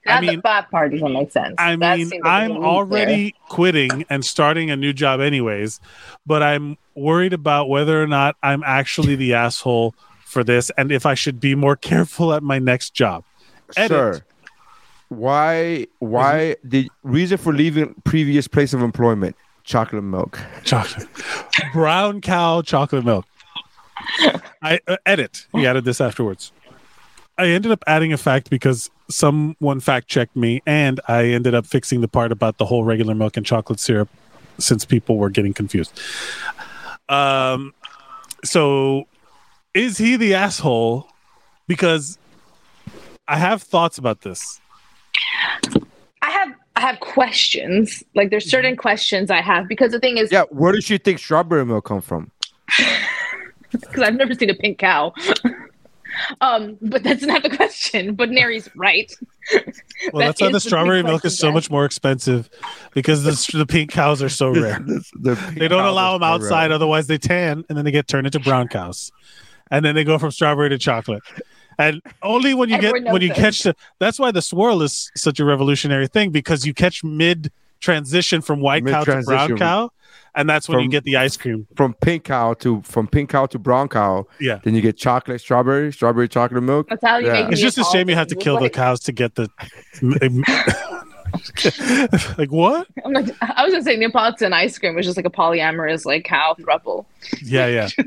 That, mean- that part doesn't make sense. I mean, I'm a leap already quitting and starting a new job, anyways, but I'm worried about whether or not I'm actually the asshole for this and if I should be more careful at my next job. Edit. Sir, why? Why the reason for leaving previous place of employment? Chocolate milk. chocolate brown cow chocolate milk i uh, edit he added this afterwards i ended up adding a fact because someone fact checked me and i ended up fixing the part about the whole regular milk and chocolate syrup since people were getting confused um so is he the asshole because i have thoughts about this I have I have questions. Like there's certain questions I have because the thing is, Yeah, where does she think strawberry milk come from? because I've never seen a pink cow. um, but that's not the question. But Nary's right. Well, That that's why the the strawberry milk is so Jack. much more expensive because the, the pink cows are so rare. This- the They don't allow them outside, otherwise they tan, and then they get turned into brown cows, and then they go from strawberry to chocolate. And only when you Everyone get when you this. catch the that's why the swirl is such a revolutionary thing because you catch mid transition from white cow to brown cow, and that's when you get the ice cream. From pink cow to from pink cow to brown cow. Yeah. Then you get chocolate, strawberry, strawberry chocolate milk. That's how you Yeah. make. It's just a shame you have to kill the cows to get the. like what? I'm like, I was gonna say Neapolitan ice cream was just like a polyamorous like cow throuple. Yeah, yeah.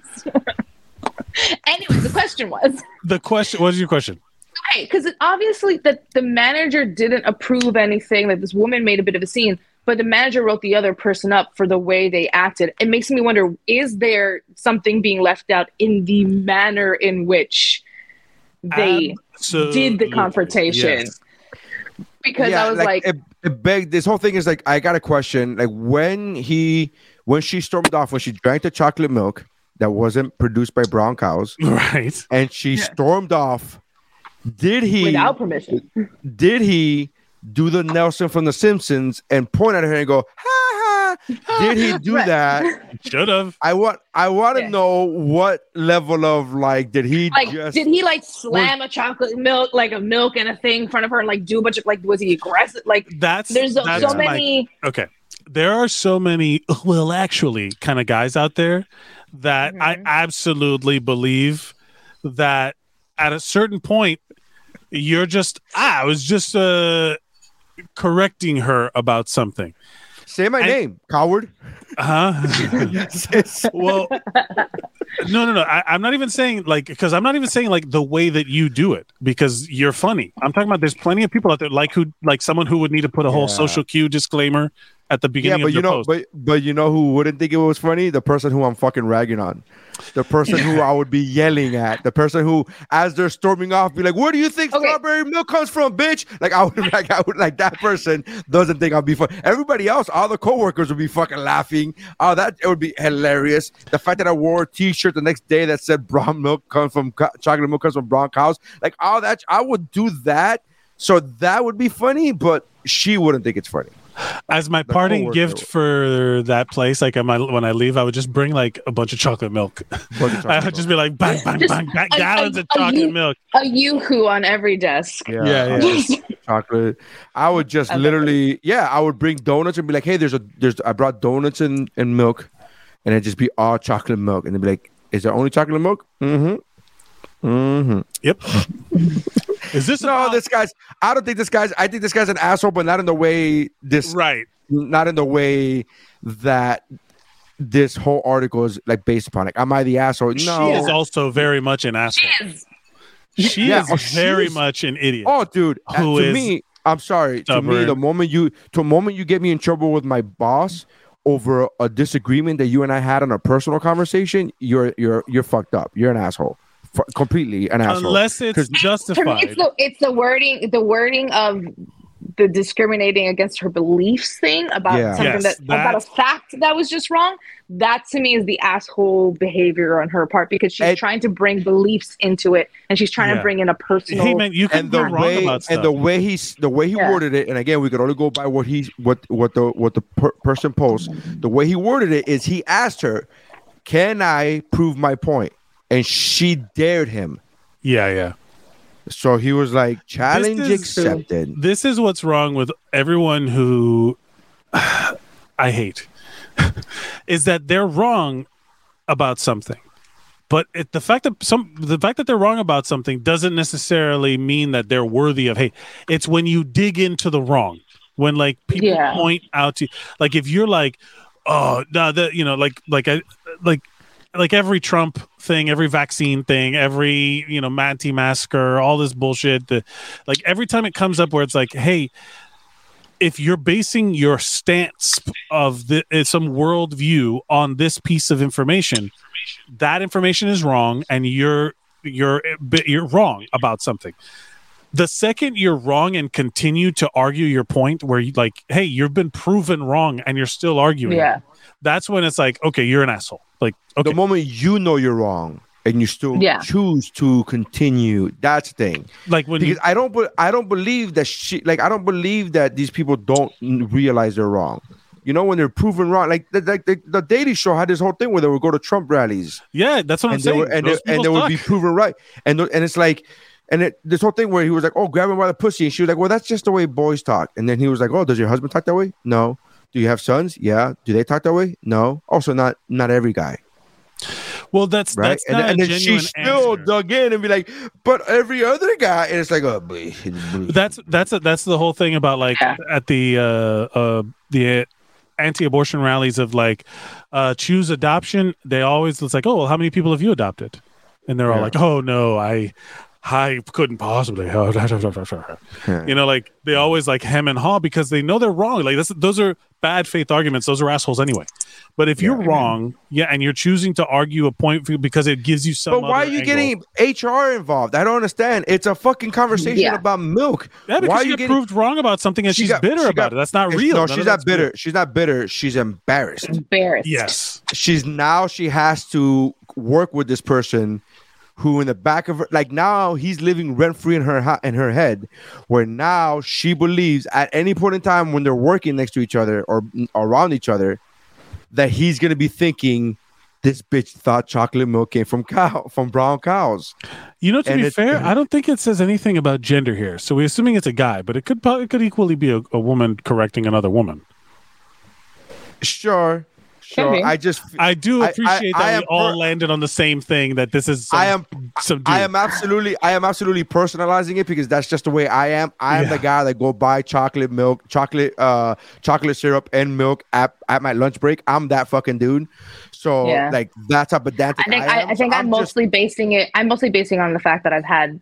Anyway, the question was The question. What is your question? okay because obviously that the manager didn't approve anything. That this woman made a bit of a scene, but the manager wrote the other person up for the way they acted. It makes me wonder: is there something being left out in the manner in which they So did the confrontation? Yes. Because I was like, it, it begged this whole thing is like I got a question. Like when he when she stormed off, when she drank the chocolate milk that wasn't produced by brown cows, Right. and she stormed off, did he without permission. did he do the Nelson from The Simpsons and point at her and go, ha ha? Did he do Right. that? Should have. I want I want to Yeah. know what level of like did he Like, just did he like slam a chocolate milk, like a milk and a thing in front of her, and like do a bunch of like, was he aggressive? Like, That's there's so, that's so my- many. okay there are so many well actually kind of guys out there that i Mhm. absolutely believe that at a certain point you're just ah, i was just uh correcting her about something. Say my I- name, coward? Uh huh well no no no. I, i'm not even saying like because i'm not even saying like the way that you do it because you're funny. I'm talking about there's plenty of people out there like who like someone who would need to put a whole social cue disclaimer at the beginning. yeah, but of you know, post but but you know who wouldn't think it was funny? The person who I'm fucking ragging on, the person who I would be yelling at, the person who, as they're storming off, be like, "Where do you think Okay. strawberry milk comes from, bitch?" Like I would, like I would, like that person doesn't think I'll be fun. Everybody else, all the coworkers would be fucking laughing. Oh, that it would be hilarious. The fact that I wore a T-shirt the next day that said "brown milk comes from co- chocolate milk comes from brown cows," like all that, I would do that. So that would be funny, but she wouldn't think it's funny. As my the parting gift for that place, like am I, when I leave, I would just bring like a bunch of chocolate milk. Bunch of I chocolate would just be like bang, bang, Just bang, bang a- gallons a- of a chocolate you- milk. A yoo-hoo on every desk. Yeah, yeah. chocolate. I would just I love literally, yeah, I would bring donuts and be like, hey, there's a there's I brought donuts and, and milk, and it'd just be all chocolate milk, and they'd be like, is there only chocolate milk? Mm-hmm. Mm-hmm. Yep. Is this No, about- this guy's. I don't think this guy's. I think this guy's an asshole, but not in the way this. right? Not in the way that this whole article is like based upon. Like, am I the asshole? No. She is also very much an asshole. Is. She Yeah, is oh, she very is- much an idiot. Oh, dude. uh, Who to is me, I'm sorry. To me, the moment you, to the moment you get me in trouble with my boss over a disagreement that you and I had on a personal conversation, you're you're you're fucked up. You're an asshole. F- completely an asshole. Unless it's 'Cause- For me, justified. it's the it's the wording the wording of the discriminating against her beliefs thing about Yeah. something Yes, that about a fact that was just wrong. That to me is the asshole behavior on her part because she's And- trying to bring beliefs into it and she's trying Yeah. to bring in a personal. hey man, you can and be the wrong way about stuff. and the way he's the way he Yeah. worded it, and again, we could only go by what he what what the what the per- person posts. The way he worded it is he asked her, "Can I prove my point?" And she dared him. yeah, yeah. So he was like, "Challenge is- accepted." This is what's wrong with everyone who I hate is that they're wrong about something. But it, the fact that some the fact that they're wrong about something doesn't necessarily mean that they're worthy of hate. It's when you dig into the wrong. When like people Yeah. point out to like if you're like, oh no, that you know like like I like like every Trump thing, every vaccine thing, every you know anti-masker, all this bullshit. The like every time it comes up where it's like, hey, if you're basing your stance of the uh, some worldview on this piece of information, that information is wrong, and you're you're you're wrong about something. The second you're wrong and continue to argue your point where you like hey you've been proven wrong and you're still arguing Yeah. that's when it's like okay you're an asshole like okay The moment you know you're wrong and you still Yeah. choose to continue, that's the thing. like when Because you I don't, be- I don't believe that she, like, I don't believe that these people don't realize they're wrong. You know, when they're proven wrong, like, the, like the, the Daily Show had this whole thing where they would go to Trump rallies yeah that's what i'm and they saying were, and, Those they, and they people would be proven right, and and it's like. And it, this whole thing where he was like, "Oh, grab him by the pussy," and she was like, "Well, that's just the way boys talk." And then he was like, "Oh, does your husband talk that way? No. Do you have sons? Yeah. Do they talk that way? No. Also, not not every guy, well that's right?" that's and, not and a then she still answer. dug in and be like, "But every other guy," and it's like, "Oh, boy." that's that's that's the whole thing about like Yeah. at the uh uh the anti-abortion rallies of like uh choose adoption they always it's like oh well how many people have you adopted and they're all like oh no i i couldn't possibly you know like they always like hem and haw because they know they're wrong like this, those are bad faith arguments those are assholes anyway but if you're wrong yeah and you're choosing to argue a point for, because it gives you some But why are you angle. getting HR involved? I don't understand. It's a fucking conversation Yeah. about milk. yeah because why are she you getting? proved wrong about something and She she's got- bitter she about got- it that's not real No, None she's not that's real. bitter. She's not bitter. She's embarrassed. Embarrassed. yes she's now she has to work with this person who in the back of her like now he's living rent free in her ha- in her head where now she believes at any point in time when they're working next to each other or around each other that he's going to be thinking this bitch thought chocolate milk came from cow from brown cows You know, to And be fair, I don't think it says anything about gender here. So we're assuming it's a guy, but it could it could equally be a, a woman correcting another woman. sure sure i just I do I- I- appreciate I that am we all per- landed on the same thing. That this is some, I am some dude. I am absolutely I am absolutely personalizing it because that's just the way I am. I am Yeah. the guy that go buy chocolate milk, chocolate uh chocolate syrup and milk at, at my lunch break. I'm that fucking dude. So Yeah. like that's how pedantic I think I, I, am. I think So I'm, just- mostly basing it. I'm mostly basing on the fact that I've had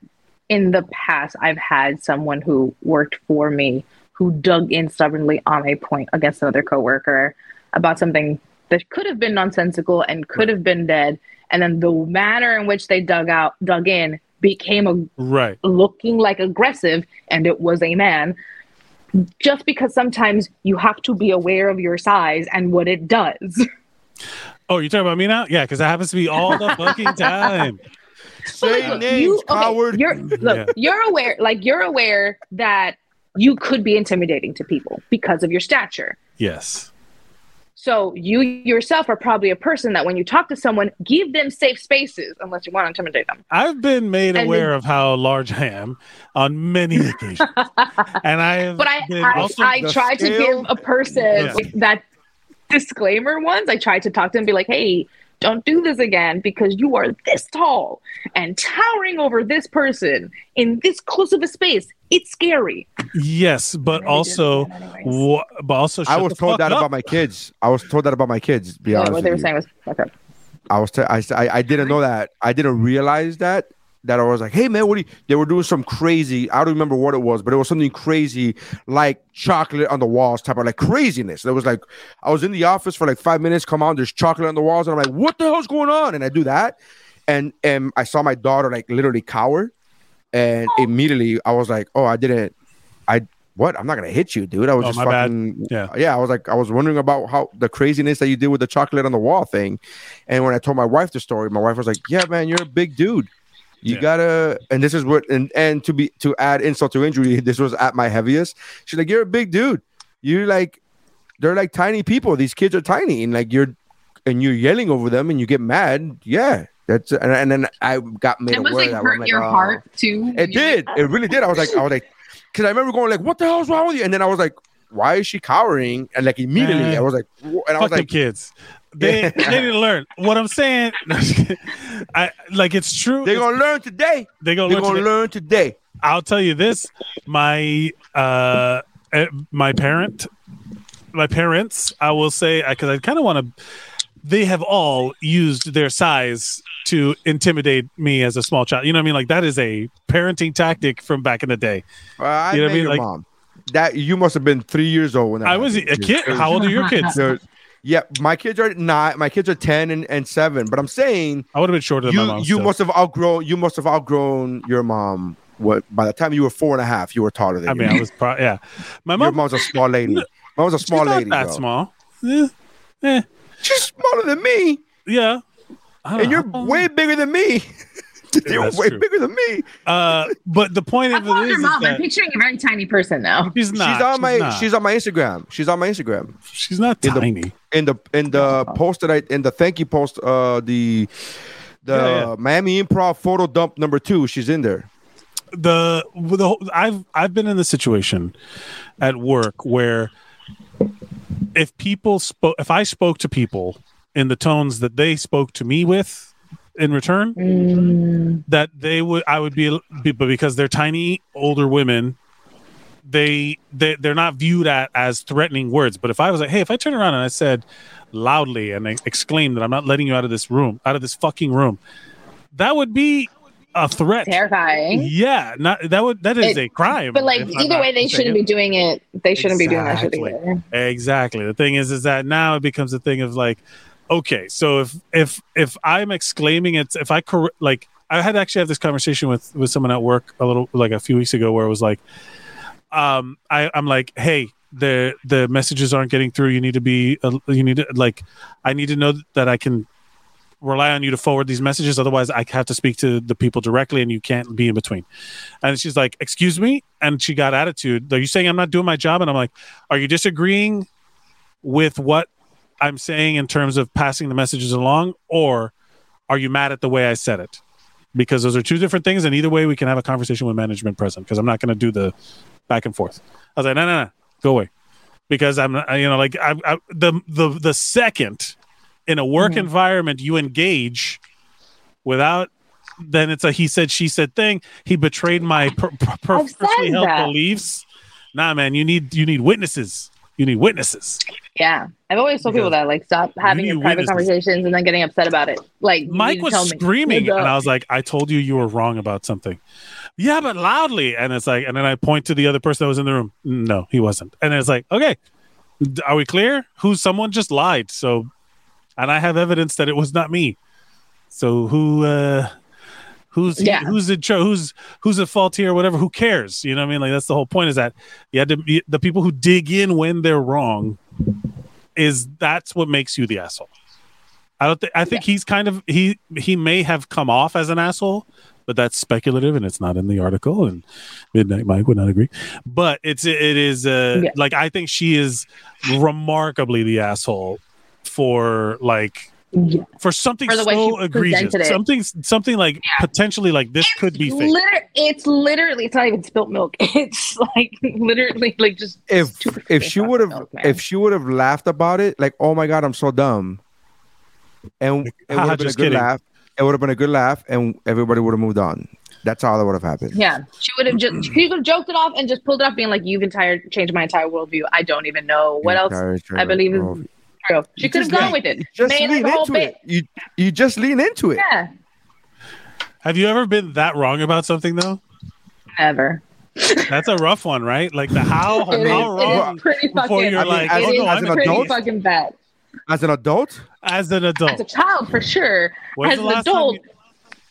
in the past. I've had someone who worked for me who dug in stubbornly on a point against another coworker about something that could have been nonsensical and could have been dead, and then the manner in which they dug out, dug in, became a right. looking like aggressive, and it was a man. Just because sometimes you have to be aware of your size and what it does. Oh, you're talking about me now? Yeah, because that happens to be all the fucking time. say Look, names, you- okay, coward. You're look, Yeah. you're aware, like you're aware that you could be intimidating to people because of your stature. Yes. So you yourself are probably a person that when you talk to someone, give them safe spaces unless you want to intimidate them. I've been made And aware then- of how large I am on many occasions, and I have But I I, also I try to give a person Yeah. that disclaimer once. I tried to talk to them and be like, hey, don't do this again because you are this tall and towering over this person in this close of a space. It's scary. yes, but also, didn't do that anyways. wha- but also, I was told that up. about my kids. I was told that about my kids. to Be Yeah, honest what they were you. saying was okay. I was t- I, s- I I didn't know that. I didn't realize that that I was like, hey man, what do you? They were doing some crazy. I don't remember what it was, but it was something crazy like chocolate on the walls type of like craziness. There was like I was in the office for like five minutes. Come on, there's chocolate on the walls, and I'm like, what the hell's going on? And I do that, and and I saw my daughter like literally cower, and oh. immediately I was like, oh, I didn't. I what? I'm not gonna hit you, dude. I was Oh, just my bad. fucking Yeah. yeah. I was like, I was wondering about how the craziness that you did with the chocolate on the wall thing, and when I told my wife the story, my wife was like, "Yeah, man, you're a big dude. You Yeah. gotta." And this is what, and and to be to add insult to injury, this was at my heaviest. She's like, "You're a big dude. You're like, they're like tiny people. These kids are tiny, and like you're, and you're yelling over them, and you get mad. Yeah, that's and, and then I got made It was aware like that I'm hurt like, your "Oh." heart too. It did. It really did. I was like, I was like, because I remember going like, "What the hell's wrong with you?" And then I was like, "Why is she cowering?" And like immediately, Man. I was like, "Wh-" and I Fuck was like, kids. They, Yeah. they to learn. What I'm saying, I like it's true. "They're gonna learn today. they gonna They're learn gonna today. learn today." I'll tell you this: my uh, eh, my parent, my parents. I will say because I kind of want to. They have all used their size to intimidate me as a small child. You know what I mean? Like that is a parenting tactic from back in the day. Uh, I You know what I mean? your Like- mom. That you must have been three years old when I was a kid. How old are your kids? Yeah, my kids are not. My kids are ten and, and seven. But I'm saying I would have been shorter than my you mom. you still. must have outgrown. You must have outgrown your mom what by the time you were four and a half, you were taller than me. I me. mean, I was pro- yeah. My mom. Your mom, mom's a small lady. Mom was a small lady. that bro. small. Eh, eh, She's smaller than me, yeah. And know. you're way bigger than me. you're way true. bigger than me. Uh, but the point of it calling is, your is mom. I'm picturing a very tiny person now. she's not. she's on my not. she's on my Instagram. She's on my Instagram. she's not in the- tiny. In the in the post that I in the thank you post, uh, the the Yeah, yeah. Miami Improv photo dump number two. She's in there. the with the whole- I've I've been in the situation at work where if people spoke if I spoke to people in the tones that they spoke to me with in return Mm. that they would I would be, but because they're tiny older women they they they're not viewed at as threatening words but if I was like hey if I turn around and I said loudly and I exclaimed that I'm not letting you out of this room out of this fucking room that would be a threat Terrifying. yeah, not that would that is It- a crime. But like either way, they shouldn't saying be doing it. They shouldn't be doing that shit Exactly. either. it. exactly. The thing is, is that now it becomes a thing of like, okay, so if if if I'm exclaiming it, if I cor- like, I had actually had this conversation with with someone at work a little like a few weeks ago where it was like, um, I I'm like, hey. The the messages aren't getting through. You need to be. Uh, you need to like. I need to know that I can rely on you to forward these messages. Otherwise, I have to speak to the people directly, and you can't be in between. And she's like, "Excuse me," and she got attitude. Are you saying I'm not doing my job? And I'm like, "Are you disagreeing with what I'm saying in terms of passing the messages along, or are you mad at the way I said it?" Because those are two different things, and either way, we can have a conversation with management present. Because I'm not going to do the back and forth. I was like, "No, no, no, go away," because I'm, you know, like I, I, the the the second in a work mm-hmm. environment you engage without then it's a he said she said thing he betrayed my per, per, per- I've said personally held that. beliefs nah man you need you need witnesses you need witnesses. Yeah, I've always told people that like stop having private witnessed this. conversations and then getting upset about it. Like mike was screaming and i was like i told you you were wrong about something. Yeah but loudly. And it's like and then i point to the other person that was in the room. No he wasn't. And it's like okay. Are we clear? Who someone just lied. So and i have evidence that it was not me. So who uh who's Yeah. who's in charge who's who's at fault here whatever who cares? You know what i mean? Like that's the whole point is that you had to be, the people who dig in when they're wrong is that's what makes you the asshole. I don't think i think he's kind of he he may have come off as an asshole but that's speculative and it's not in the article and midnight mike would not agree. But it's it is uh Yeah. like i think she is remarkably the asshole for like Yeah. for something For so egregious something something like potentially like this could be fake Liter- it's literally it's not even spilt milk. It's like literally like just If if she would have if she would have laughed about it, like, oh my god, I'm so dumb, and it would have been a good kidding. laugh. It would have been a good laugh, and everybody would have moved on. That's all that would have happened. yeah, she would have just she could have joked it off and just pulled it off, being like, "You've entire changed my entire worldview. I don't even know what else I believe is Oh. true." She could have gone lean- with it. Just Made lean like into it. You you just lean into it. Yeah, have you ever been that wrong about something though never. that's a rough one right like the how It is, how wrong is pretty before fucking. you're I mean, like, as- it oh, no, as I'm an pretty adult? fucking bad. As an adult, as an adult. As a child, for sure. When's As an adult, you-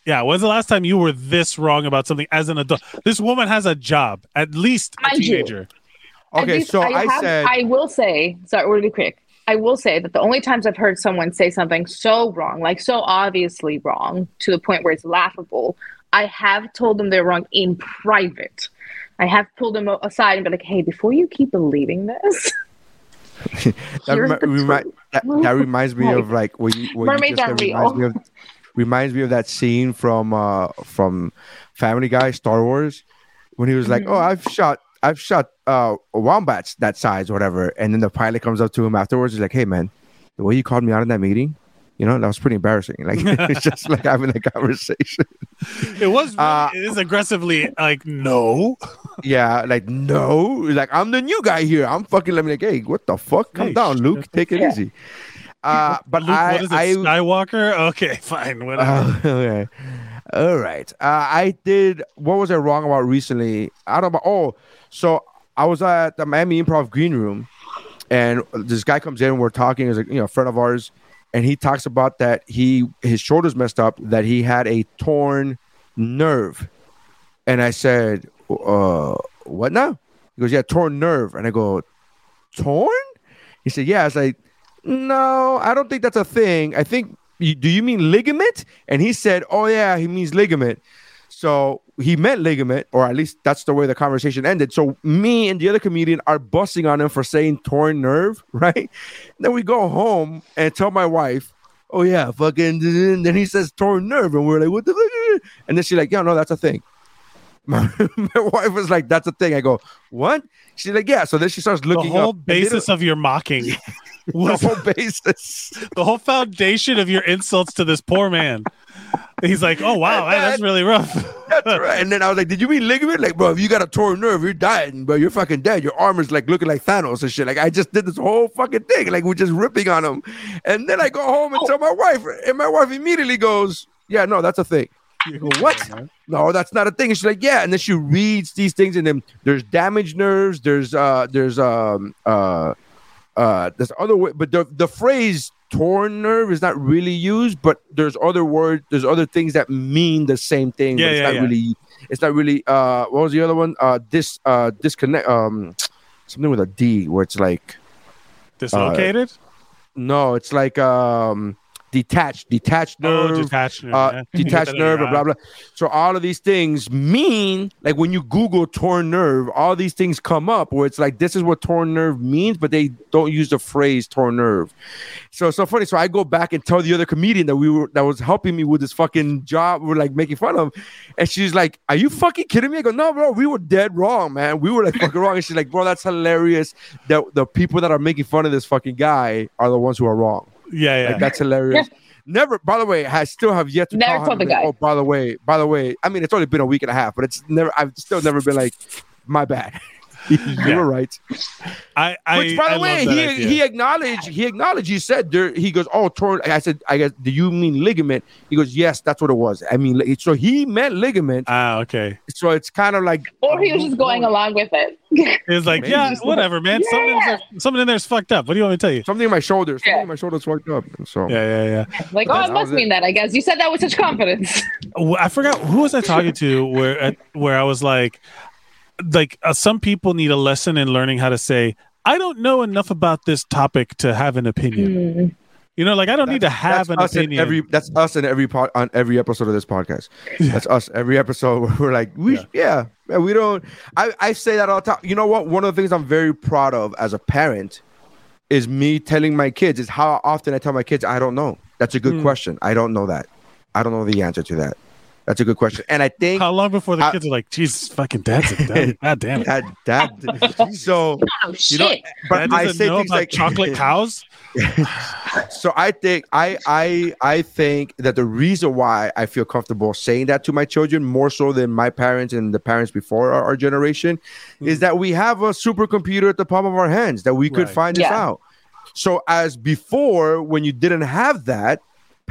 yeah when's the last time you were this wrong about something as an adult this woman has a job at least a Mind teenager At okay. least So I, have- said I will say, sorry, we're gonna be quick. I will say that the only times I've heard someone say something so wrong, like so obviously wrong, to the point where it's laughable, I have told them they're wrong in private. I have pulled them aside and be like, "Hey, before you keep believing this, that, remi- remi- truth." that, that reminds me of like what you, what you just reminds me of reminds me of that scene from uh from Family Guy Star Wars when he was like, Mm-hmm. "Oh, I've shot I've shot uh wombats that size, whatever," and then the pilot comes up to him afterwards. He's like, "Hey, man, the way you called me out in that meeting." You know, that was pretty embarrassing. Like it's just like having a conversation. it was really, Uh, it is aggressively like no Yeah, like no, like I'm the new guy here. I'm fucking let me like, hey, what the fuck? Come Hey, down, shut Luke. Take it Yeah. easy. Uh, but Luke, I, what is it I, skywalker okay fine whatever Uh, okay. All right. Uh, I did. What was I wrong about recently? I don't know. Oh, so I was at the Miami Improv Green Room, and this guy comes in. We're talking. Is a you know friend of ours, and he talks about that he his shoulders messed up. That he had a torn nerve And I said, uh, what now? He goes, yeah, torn nerve. And I go, torn? He said, yeah. I was like, no, I don't think that's a thing. I think, do you mean ligament? And he said, oh, yeah, he means ligament. So he meant ligament, or at least that's the way the conversation ended. So me and the other comedian are busting on him for saying torn nerve, right? then we go home and tell my wife, oh, yeah, fucking. And then he says torn nerve. And we're like, what the fuck? And then she's like, yeah, no, that's a thing. My, my wife was like, "That's a thing." I go, "What?" She's like, "Yeah." So then she starts looking at The whole up. basis of your mocking the whole basis. the whole foundation of your insults to this poor man. He's like, "Oh wow, man, that's really rough." That's right. And then I was like, "Did you mean ligament? Like, bro, if you got a torn nerve, you're dying, bro. You're fucking dead. Your arm is like looking like Thanos and shit. Like, I just did this whole fucking thing. Like, we're just ripping on him. And then I go home and tell my wife, and my wife immediately goes, "Yeah, no, that's a thing." Go, what? No, that's not a thing. And she's like, yeah. And then she reads these things, and then there's damaged nerves. There's uh, there's um uh uh there's other way, but the the phrase torn nerve is not really used. But there's other words. There's other things that mean the same thing. Yeah, but it's yeah, not yeah. really. It's not really. Uh, what was the other one? Uh, dis uh disconnect. Um, something with a D where it's like Dislocated, no, it's like um detached, detached nerve oh, detached nerve. uh, yeah. detached nerve, blah, blah blah. So all of these things mean like when you Google torn nerve, all these things come up where it's like this is what torn nerve means, but they don't use the phrase torn nerve. So it's so funny. So I go back and tell the other comedian that we were that was helping me with this fucking job. We're like making fun of, and she's like, "Are you fucking kidding me?" I go, "No, bro, we were dead wrong, man. We were like fucking wrong." And she's like, "Bro, that's hilarious. That the people that are making fun of this fucking guy are the ones who are wrong." Yeah, yeah. Like that's hilarious. Never, by the way, I still have yet to Never call him the like, guy. Oh, by the way, by the way, I mean it's only been a week and a half, but it's never. I've still never been like, my bad. you Yeah. were right. I, I, Which, by the love way, he idea. he acknowledged. He acknowledged. He said there. He goes, oh, torn. I said, I guess. Do you mean ligament? He goes, yes, that's what it was. I mean, li- so he meant ligament. ah, okay. So it's kind of like, Or he was just going along with it. It's like, Maybe. yeah, whatever, man. Something, in there, something in there's fucked up. What do you want me to tell you? something in my shoulder. Something Yeah. in my shoulder's fucked up. So Yeah, yeah, yeah. Like, oh, it must was it. mean that, I guess. You said that with such confidence. I forgot who was I talking to where where I was like, like uh, some people need a lesson in learning how to say, I don't know enough about this topic to have an opinion. You know, like I don't need to have an opinion. every that's us in every part on every episode of this podcast. That's us every episode where we're like, we yeah, yeah, we don't I, I say that all the time. You know what? One of the things I'm very proud of as a parent is me telling my kids is how often I tell my kids I don't know. That's a good Hmm. question. I don't know that. I don't know the answer to that. That's a good question. And I think How long before the I- kids are like, Jesus, fucking dad's a dad. God damn it. that that so Oh, you know shit. but Dad I say know things like chocolate cows. so I think I I I think that the reason why I feel comfortable saying that to my children more so than my parents and the parents before our, our generation is hmm. that we have a supercomputer at the palm of our hands that we could Right. find this Yeah. out. So as before, when you didn't have that,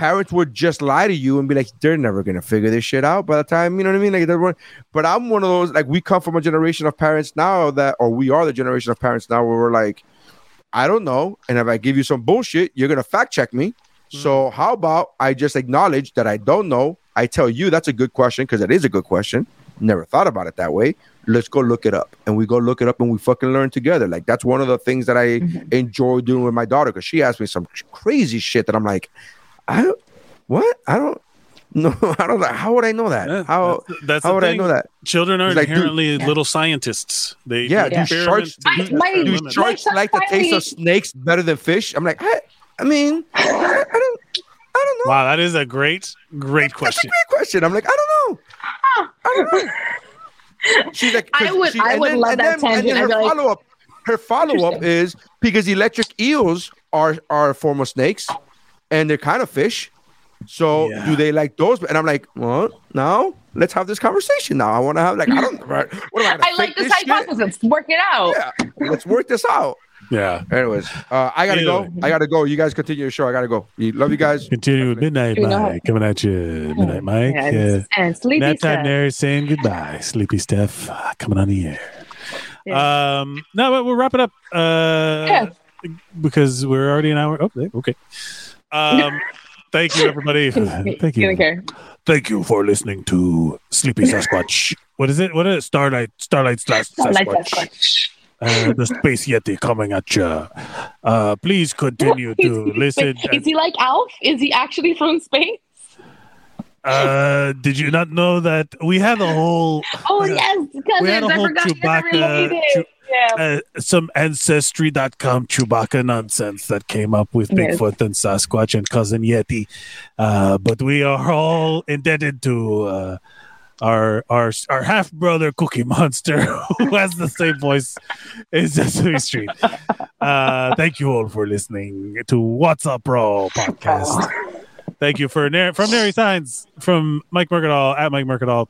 parents would just lie to you and be like, "They're never gonna figure this shit out." By the time you know what I mean, like, they're one- but I'm one of those like we come from a generation of parents now that, or we are the generation of parents now where we're like, I don't know, and if I give you some bullshit, you're gonna fact check me. Mm-hmm. So how about I just acknowledge that I don't know? I tell you that's a good question because it is a good question. Never thought about it that way. Let's go look it up, and we go look it up, and we fucking learn together. Like that's one of the things that I mm-hmm. enjoy doing with my daughter because she asked me some crazy shit that I'm like, I don't, what? I don't, no, I don't. know. How would I know that? Yeah, how that's, that's how the would I know that? Children are It's like, dude- inherently little scientists. They Yeah, do do sharks- to My- test my- Do sharks son like the taste of snakes better than fish? I'm like, I, I mean, I, I don't, I don't know. Wow, that is a great, great That's a question. great question. I'm like, I don't know. I don't know. She's like, 'cause I would- she- I and would love and that then, and then tangent. Her like- follow up, her follow up is because electric eels are are a form of snakes, and they're kind of fish. So Yeah. do they like those? And I'm like, well, now let's have this conversation. Now I want to have like, I don't. What am I? Gonna I like fake this shit? hypothesis. Work it out. Yeah, let's work this out. Yeah. Anyways, uh, I gotta go. Anyway. I gotta go. You guys continue your show. I gotta go. You- Love you guys. Continue with Midnight Do how- Mike coming at you. Midnight Mike. Yeah, Yeah. and, and sleepy Nap time stuff. there saying goodbye. Sleepy Steph uh, coming on the air. Um, no, but we'll wrap it up. Uh, Yeah. because we're already an hour. Oh, okay. Um, Thank you, everybody. Thank You you. care. Thank you for listening to Sleepy Sasquatch. what is it? What is it? Starlight, Starlight slash Starlight Sasquatch. Sasquatch. Uh, the Space Yeti coming at you. Uh, please continue to listen. Wait, is he like Alf? Is he actually from space? Uh, did you not know that we had a whole Oh Yeah. yes, We had cousins. a I whole forgot you're Chewbacca- related. Chew- yeah. uh, some ancestry.com Chewbacca nonsense that came up with Yes. Bigfoot and Sasquatch and cousin Yeti. Uh, but we are all indebted to uh, our our our half brother Cookie Monster, who has the same voice as Sesame Street. Uh, thank you all for listening to What's Up, Bro podcast. Thank you for Nar- from Nary Signs from Mike Mercadal at Mike Mercadal.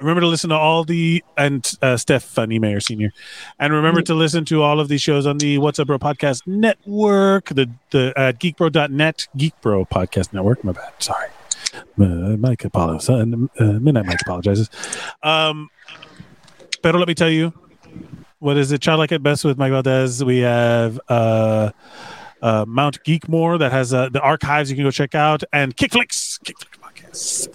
Remember to listen to all the and uh, Stephanie Mayer Senior, and remember to listen to all of these shows on the What's Up Bro Podcast Network, the the uh, geekbro.net Geek Bro Podcast Network. My bad, sorry. Uh, Mike apologizes. Uh, Midnight Mike apologizes. Um, pero let me tell you, what is it? Childlike at best with Mike Valdez. We have uh, uh, Mount Geekmore that has uh, the archives you can go check out, and Kickflix, Kickflix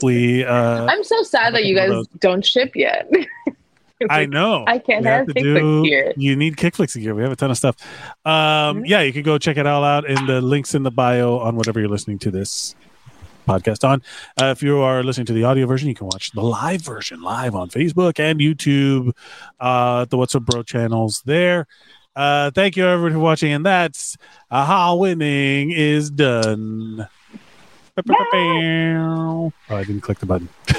We uh, I'm so sad that you guys don't ship yet. I know. I can't We have to Kickflix. You need Kickflix gear. We have a ton of stuff. Um, Mm-hmm. Yeah, you can go check it all out in the links in the bio on whatever you're listening to this podcast on. Uh, if you are listening to the audio version, you can watch the live version live on Facebook and YouTube, uh, the What's Up Bro channels there. Uh, thank you everyone for watching, and that's uh, how winning is done. Oh, I didn't click the button.